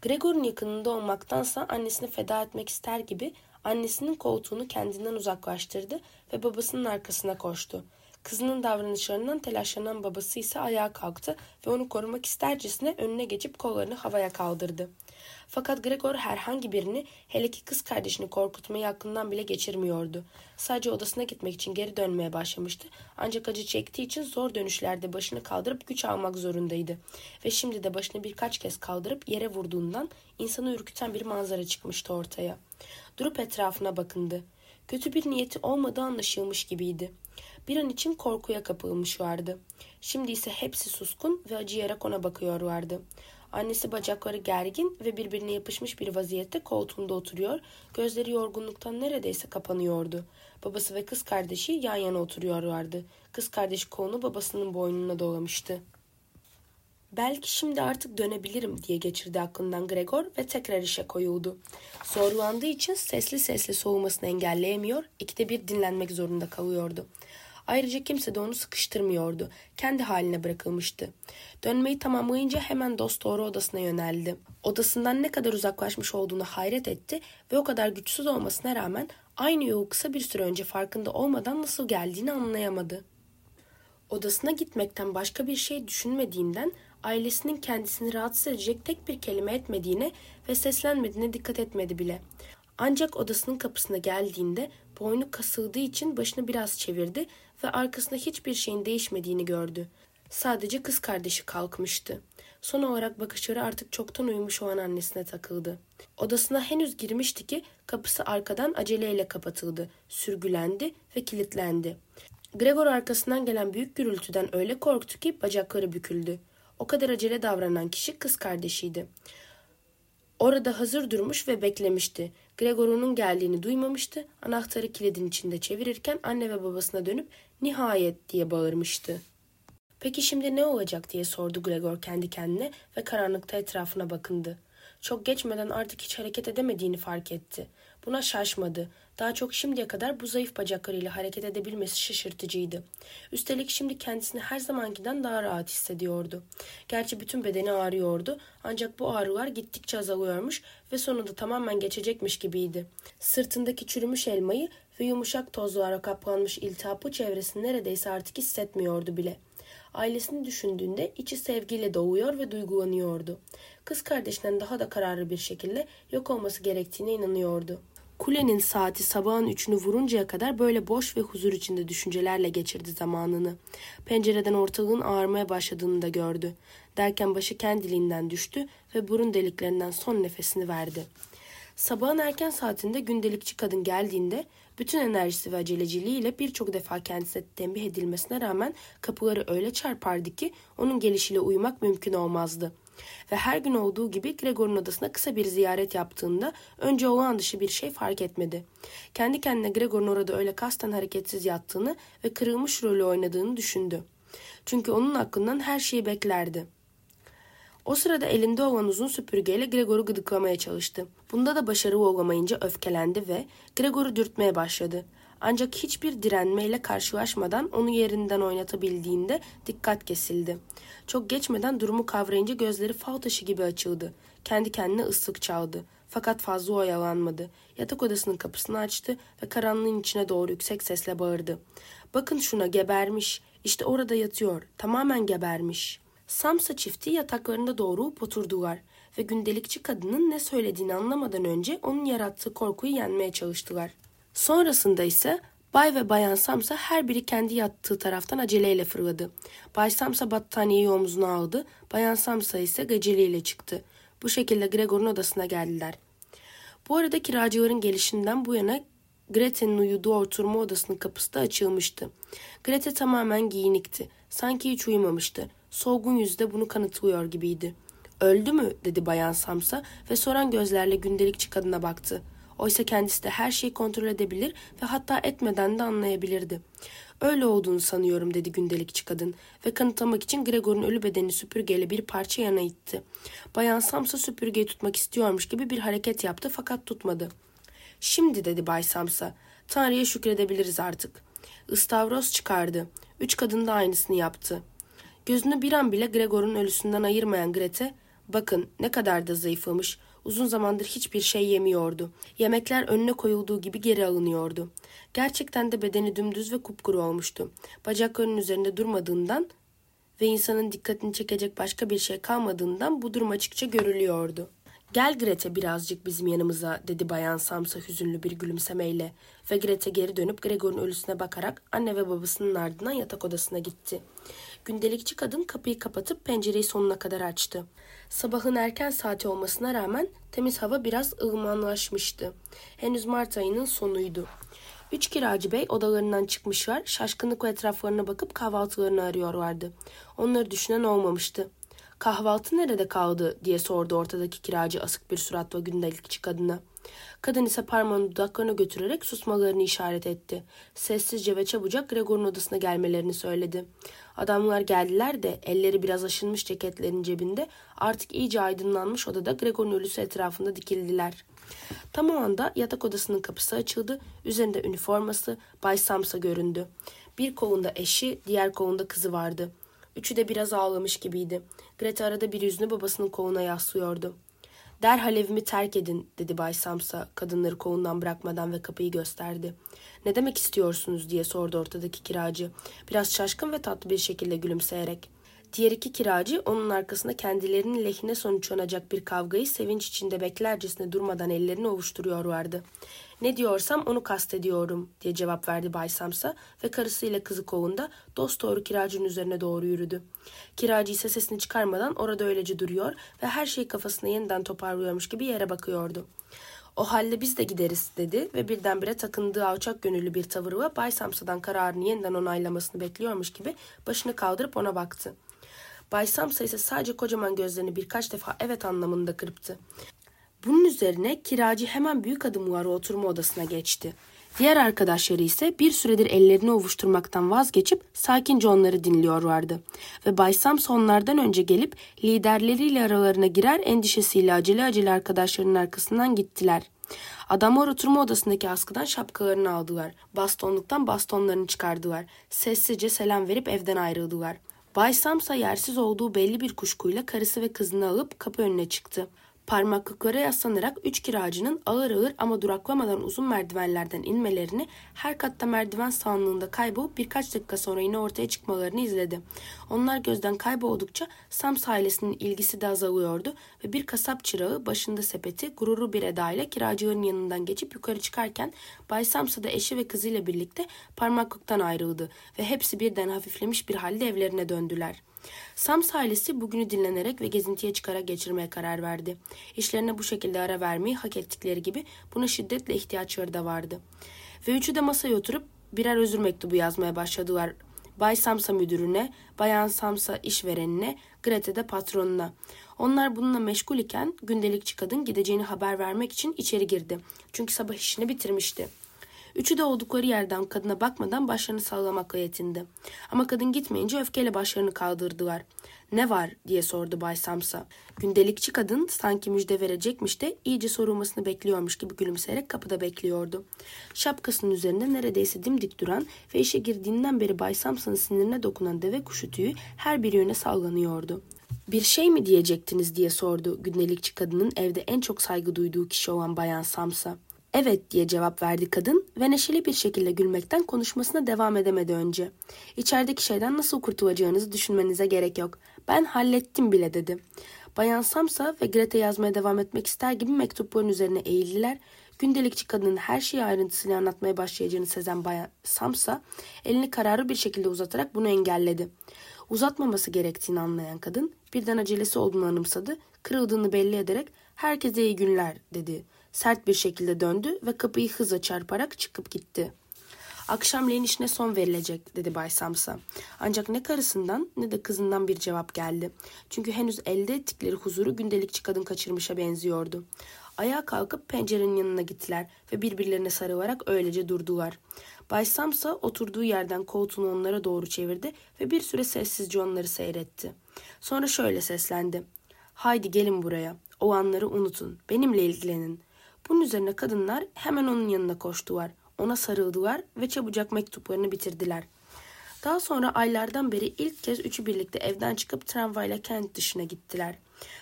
Gregor'un yakınında olmaktansa annesini feda etmek ister gibi annesinin koltuğunu kendinden uzaklaştırdı ve babasının arkasına koştu. Kızının davranışlarından telaşlanan babası ise ayağa kalktı ve onu korumak istercesine önüne geçip kollarını havaya kaldırdı. Fakat Gregor herhangi birini hele ki kız kardeşini korkutmayı aklından bile geçirmiyordu. Sadece odasına gitmek için geri dönmeye başlamıştı. Ancak acı çektiği için zor dönüşlerde başını kaldırıp güç almak zorundaydı. Ve şimdi de başını birkaç kez kaldırıp yere vurduğundan insanı ürküten bir manzara çıkmıştı ortaya. Durup etrafına bakındı. Kötü bir niyeti olmadığı anlaşılmış gibiydi. Bir an için korkuya kapılmış vardı. Şimdi ise hepsi suskun ve acıyarak ona bakıyorlardı. Annesi bacakları gergin ve birbirine yapışmış bir vaziyette koltuğunda oturuyor. Gözleri yorgunluktan neredeyse kapanıyordu. Babası ve kız kardeşi yan yana oturuyorlardı. Kız kardeşi kolunu babasının boynuna dolamıştı. Belki şimdi artık dönebilirim diye geçirdi aklından Gregor ve tekrar işe koyuldu. Zorlandığı için sesli sesli soğumasını engelleyemiyor, ikide bir dinlenmek zorunda kalıyordu. Ayrıca kimse de onu sıkıştırmıyordu. Kendi haline bırakılmıştı. Dönmeyi tamamlayınca hemen dost doğru odasına yöneldi. Odasından ne kadar uzaklaşmış olduğunu hayret etti ve o kadar güçsüz olmasına rağmen aynı yolu kısa bir süre önce farkında olmadan nasıl geldiğini anlayamadı. Odasına gitmekten başka bir şey düşünmediğinden ailesinin kendisini rahatsız edecek tek bir kelime etmediğine ve seslenmediğine dikkat etmedi bile. Ancak odasının kapısına geldiğinde boynu kasıldığı için başını biraz çevirdi ve arkasında hiçbir şeyin değişmediğini gördü. Sadece kız kardeşi kalkmıştı. Son olarak bakışları artık çoktan uyumuş olan annesine takıldı. Odasına henüz girmişti ki kapısı arkadan aceleyle kapatıldı, sürgülendi ve kilitlendi. Gregor arkasından gelen büyük gürültüden öyle korktu ki bacakları büküldü. O kadar acele davranan kişi kız kardeşiydi. Orada hazır durmuş ve beklemişti. Gregor onun geldiğini duymamıştı. Anahtarı kilidin içinde çevirirken anne ve babasına dönüp nihayet diye bağırmıştı. Peki şimdi ne olacak diye sordu Gregor kendi kendine ve karanlıkta etrafına bakındı. Çok geçmeden artık hiç hareket edemediğini fark etti. Buna şaşmadı. Daha çok şimdiye kadar bu zayıf bacaklarıyla hareket edebilmesi şaşırtıcıydı. Üstelik şimdi kendisini her zamankinden daha rahat hissediyordu. Gerçi bütün bedeni ağrıyordu ancak bu ağrılar gittikçe azalıyormuş ve sonunda tamamen geçecekmiş gibiydi. Sırtındaki çürümüş elmayı ve yumuşak tozlara kaplanmış iltihaplı çevresini neredeyse artık hissetmiyordu bile. Ailesini düşündüğünde içi sevgiyle doğuyor ve duygulanıyordu. Kız kardeşinden daha da kararlı bir şekilde yok olması gerektiğine inanıyordu. Kulenin saati sabahın üçünü vuruncaya kadar böyle boş ve huzur içinde düşüncelerle geçirdi zamanını. Pencereden ortalığın ağarmaya başladığını da gördü. Derken başı kendiliğinden düştü ve burun deliklerinden son nefesini verdi. Sabahın erken saatinde gündelikçi kadın geldiğinde bütün enerjisi ve aceleciliğiyle birçok defa kendisine tembih edilmesine rağmen kapıları öyle çarpardı ki onun gelişiyle uyumak mümkün olmazdı. Ve her gün olduğu gibi Gregor'un odasına kısa bir ziyaret yaptığında önce olağan dışı bir şey fark etmedi. Kendi kendine Gregor'un orada öyle kasten hareketsiz yattığını ve kırılmış rolü oynadığını düşündü. Çünkü onun hakkından her şeyi beklerdi. O sırada elinde olan uzun süpürgeyle Gregor'u gıdıklamaya çalıştı. Bunda da başarılı olamayınca öfkelendi ve Gregor'u dürtmeye başladı. Ancak hiçbir direnmeyle karşılaşmadan onu yerinden oynatabildiğinde dikkat kesildi. Çok geçmeden durumu kavrayınca gözleri fal taşı gibi açıldı. Kendi kendine ıslık çaldı. Fakat fazla oyalanmadı. Yatak odasının kapısını açtı ve karanlığın içine doğru yüksek sesle bağırdı. Bakın şuna gebermiş. İşte orada yatıyor. Tamamen gebermiş. Samsa çifti yataklarında doğrulup oturdular ve gündelikçi kadının ne söylediğini anlamadan önce onun yarattığı korkuyu yenmeye çalıştılar. Sonrasında ise Bay ve Bayan Samsa her biri kendi yattığı taraftan aceleyle fırladı. Bay Samsa battaniyeyi omzuna aldı, Bayan Samsa ise geceliğiyle çıktı. Bu şekilde Gregor'un odasına geldiler. Bu arada kiracıların gelişinden bu yana Grete'nin uyuduğu oturma odasının kapısı da açılmıştı. Grete tamamen giyinikti. Sanki hiç uyumamıştı. Solgun yüzde bunu kanıtlıyor gibiydi. Öldü mü dedi Bayan Samsa ve soran gözlerle gündelikçi kadına baktı. Oysa kendisi de her şeyi kontrol edebilir ve hatta etmeden de anlayabilirdi. Öyle olduğunu sanıyorum dedi gündelikçi kadın ve kanıtlamak için Gregor'un ölü bedeni süpürgeyle bir parça yana itti. Bayan Samsa süpürgeyi tutmak istiyormuş gibi bir hareket yaptı fakat tutmadı. Şimdi dedi Bay Samsa, Tanrı'ya şükredebiliriz artık. Istavros çıkardı. Üç kadın da aynısını yaptı. Gözünü bir an bile Gregor'un ölüsünden ayırmayan Grete, bakın ne kadar da zayıflamış, Uzun zamandır hiçbir şey yemiyordu. Yemekler önüne koyulduğu gibi geri alınıyordu. Gerçekten de bedeni dümdüz ve kupkuru olmuştu. Bacaklarının üzerinde durmadığından ve insanın dikkatini çekecek başka bir şey kalmadığından bu durum açıkça görülüyordu. Gel Grete birazcık bizim yanımıza dedi Bayan Samsa hüzünlü bir gülümsemeyle ve Grete geri dönüp Gregor'un ölüsüne bakarak anne ve babasının ardından yatak odasına gitti. Gündelikçi kadın kapıyı kapatıp pencereyi sonuna kadar açtı. Sabahın erken saati olmasına rağmen temiz hava biraz ılımanlaşmıştı. Henüz Mart ayının sonuydu. Üç kiracı bey odalarından çıkmışlar, şaşkınlıkla etraflarına bakıp kahvaltılarını arıyorlardı. Onları düşünen olmamıştı. Kahvaltı nerede kaldı diye sordu ortadaki kiracı asık bir suratla gündelikçi kadına. Kadın ise parmağını dudaklarına götürerek susmalarını işaret etti. Sessizce ve çabucak Gregor'un odasına gelmelerini söyledi. Adamlar geldiler de elleri biraz aşınmış ceketlerin cebinde artık iyice aydınlanmış odada Gregor'un ölüsü etrafında dikildiler. Tam o anda yatak odasının kapısı açıldı. Üzerinde üniforması Bay Samsa göründü. Bir kolunda eşi, diğer kolunda kızı vardı. Üçü de biraz ağlamış gibiydi. Greta arada bir yüzünü babasının koluna yaslıyordu. Derhal evimi terk edin dedi Bay Samsa kadınları kolundan bırakmadan ve kapıyı gösterdi. Ne demek istiyorsunuz diye sordu ortadaki kiracı. Biraz şaşkın ve tatlı bir şekilde gülümseyerek. Diğer iki kiracı onun arkasında kendilerinin lehine sonuçlanacak bir kavgayı sevinç içinde beklercesine durmadan ellerini ovuşturuyorlardı. Ne diyorsam onu kastediyorum diye cevap verdi Bay Samsa ve karısıyla kızı kovunda dost doğru kiracının üzerine doğru yürüdü. Kiracı ise sesini çıkarmadan orada öylece duruyor ve her şeyi kafasına yeniden toparlıyormuş gibi yere bakıyordu. O halde biz de gideriz dedi ve birdenbire takındığı alçak gönüllü bir tavırla Bay Samsa'dan kararını yeniden onaylamasını bekliyormuş gibi başını kaldırıp ona baktı. Bay Samsa ise sadece kocaman gözlerini birkaç defa evet anlamında kırptı. Bunun üzerine kiracı hemen büyük adımlarla oturma odasına geçti. Diğer arkadaşları ise bir süredir ellerini ovuşturmaktan vazgeçip sakince onları dinliyorlardı. Ve Bay Sams onlardan önce gelip liderleriyle aralarına girer endişesiyle acele acele arkadaşlarının arkasından gittiler. Adamlar oturma odasındaki askıdan şapkalarını aldılar. Bastonluktan bastonlarını çıkardılar. Sessizce selam verip evden ayrıldılar. Bay Samsa yersiz olduğu belli bir kuşkuyla karısı ve kızını alıp kapı önüne çıktı. Parmaklıklara yaslanarak üç kiracının ağır ağır ama duraklamadan uzun merdivenlerden inmelerini, her katta merdiven sağlığında kaybolup birkaç dakika sonra yine ortaya çıkmalarını izledi. Onlar gözden kayboldukça Sams ailesinin ilgisi de azalıyordu ve bir kasap çırağı başında sepeti gururlu bir edayla kiracıların yanından geçip yukarı çıkarken Bay Samsa da eşi ve kızıyla birlikte parmaklıktan ayrıldı ve hepsi birden hafiflemiş bir halde evlerine döndüler.'' Sams ailesi bugünü dinlenerek ve gezintiye çıkarak geçirmeye karar verdi. İşlerine bu şekilde ara vermeyi hak ettikleri gibi buna şiddetle ihtiyaçları da vardı. Ve üçü de masaya oturup birer özür mektubu yazmaya başladılar. Bay Samsa müdürüne, Bayan Samsa işverenine, Grete de patronuna. Onlar bununla meşgul iken gündelikçi kadın gideceğini haber vermek için içeri girdi. Çünkü sabah işini bitirmişti. Üçü de oldukları yerden kadına bakmadan başlarını sallamakla yetindi. Ama kadın gitmeyince öfkeyle başlarını kaldırdılar. Ne var diye sordu Bay Samsa. Gündelikçi kadın sanki müjde verecekmiş de iyice sorulmasını bekliyormuş gibi gülümseyerek kapıda bekliyordu. Şapkasının üzerinde neredeyse dimdik duran ve işe girdiğinden beri Bay Samsa'nın sinirine dokunan deve kuşu tüyü her bir yöne sallanıyordu. Bir şey mi diyecektiniz diye sordu gündelikçi kadının evde en çok saygı duyduğu kişi olan Bayan Samsa. Evet diye cevap verdi kadın ve neşeli bir şekilde gülmekten konuşmasına devam edemedi önce. İçerideki şeyden nasıl kurtulacağınızı düşünmenize gerek yok. Ben hallettim bile dedi. Bayan Samsa ve Grete yazmaya devam etmek ister gibi mektupların üzerine eğildiler. Gündelikçi kadının her şeyi ayrıntısıyla anlatmaya başlayacağını sezen Bayan Samsa elini kararlı bir şekilde uzatarak bunu engelledi. Uzatmaması gerektiğini anlayan kadın birden acelesi olduğunu anımsadı, kırıldığını belli ederek herkese iyi günler dedi sert bir şekilde döndü ve kapıyı hızla çarparak çıkıp gitti. Akşamleyin işine son verilecek dedi Bay Samsa. Ancak ne karısından ne de kızından bir cevap geldi. Çünkü henüz elde ettikleri huzuru gündelikçi kadın kaçırmışa benziyordu. Ayağa kalkıp pencerenin yanına gittiler ve birbirlerine sarılarak öylece durdular. Bay Samsa oturduğu yerden koltuğunu onlara doğru çevirdi ve bir süre sessizce onları seyretti. Sonra şöyle seslendi. Haydi gelin buraya. O anları unutun. Benimle ilgilenin. Bunun üzerine kadınlar hemen onun yanına koştular. Ona sarıldılar ve çabucak mektuplarını bitirdiler. Daha sonra aylardan beri ilk kez üçü birlikte evden çıkıp tramvayla kent dışına gittiler.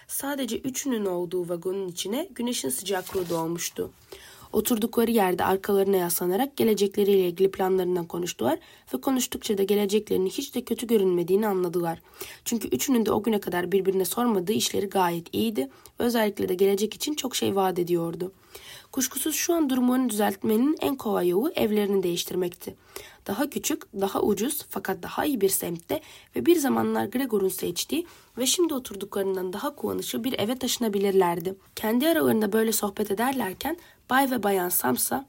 Sadece üçünün olduğu vagonun içine güneşin sıcaklığı dolmuştu. Oturdukları yerde arkalarına yaslanarak gelecekleriyle ilgili planlarından konuştular ve konuştukça da geleceklerinin hiç de kötü görünmediğini anladılar. Çünkü üçünün de o güne kadar birbirine sormadığı işleri gayet iyiydi ve özellikle de gelecek için çok şey vaat ediyordu. Kuşkusuz şu an durumlarını düzeltmenin en kolay yolu evlerini değiştirmekti. Daha küçük, daha ucuz fakat daha iyi bir semtte ve bir zamanlar Gregor'un seçtiği ve şimdi oturduklarından daha kullanışlı bir eve taşınabilirlerdi. Kendi aralarında böyle sohbet ederlerken Bay ve Bayan Samsa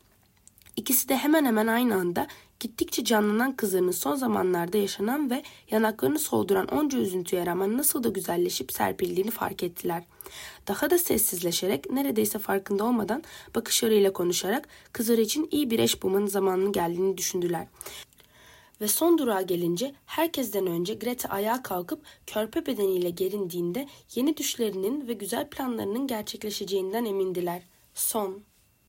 İkisi de hemen hemen aynı anda gittikçe canlanan kızlarının son zamanlarda yaşanan ve yanaklarını solduran onca üzüntüye rağmen nasıl da güzelleşip serpildiğini fark ettiler. Daha da sessizleşerek neredeyse farkında olmadan bakışlarıyla konuşarak kızları için iyi bir eş bulmanın zamanının geldiğini düşündüler. Ve son durağa gelince herkesten önce Greta ayağa kalkıp körpe bedeniyle gerindiğinde yeni düşlerinin ve güzel planlarının gerçekleşeceğinden emindiler. Son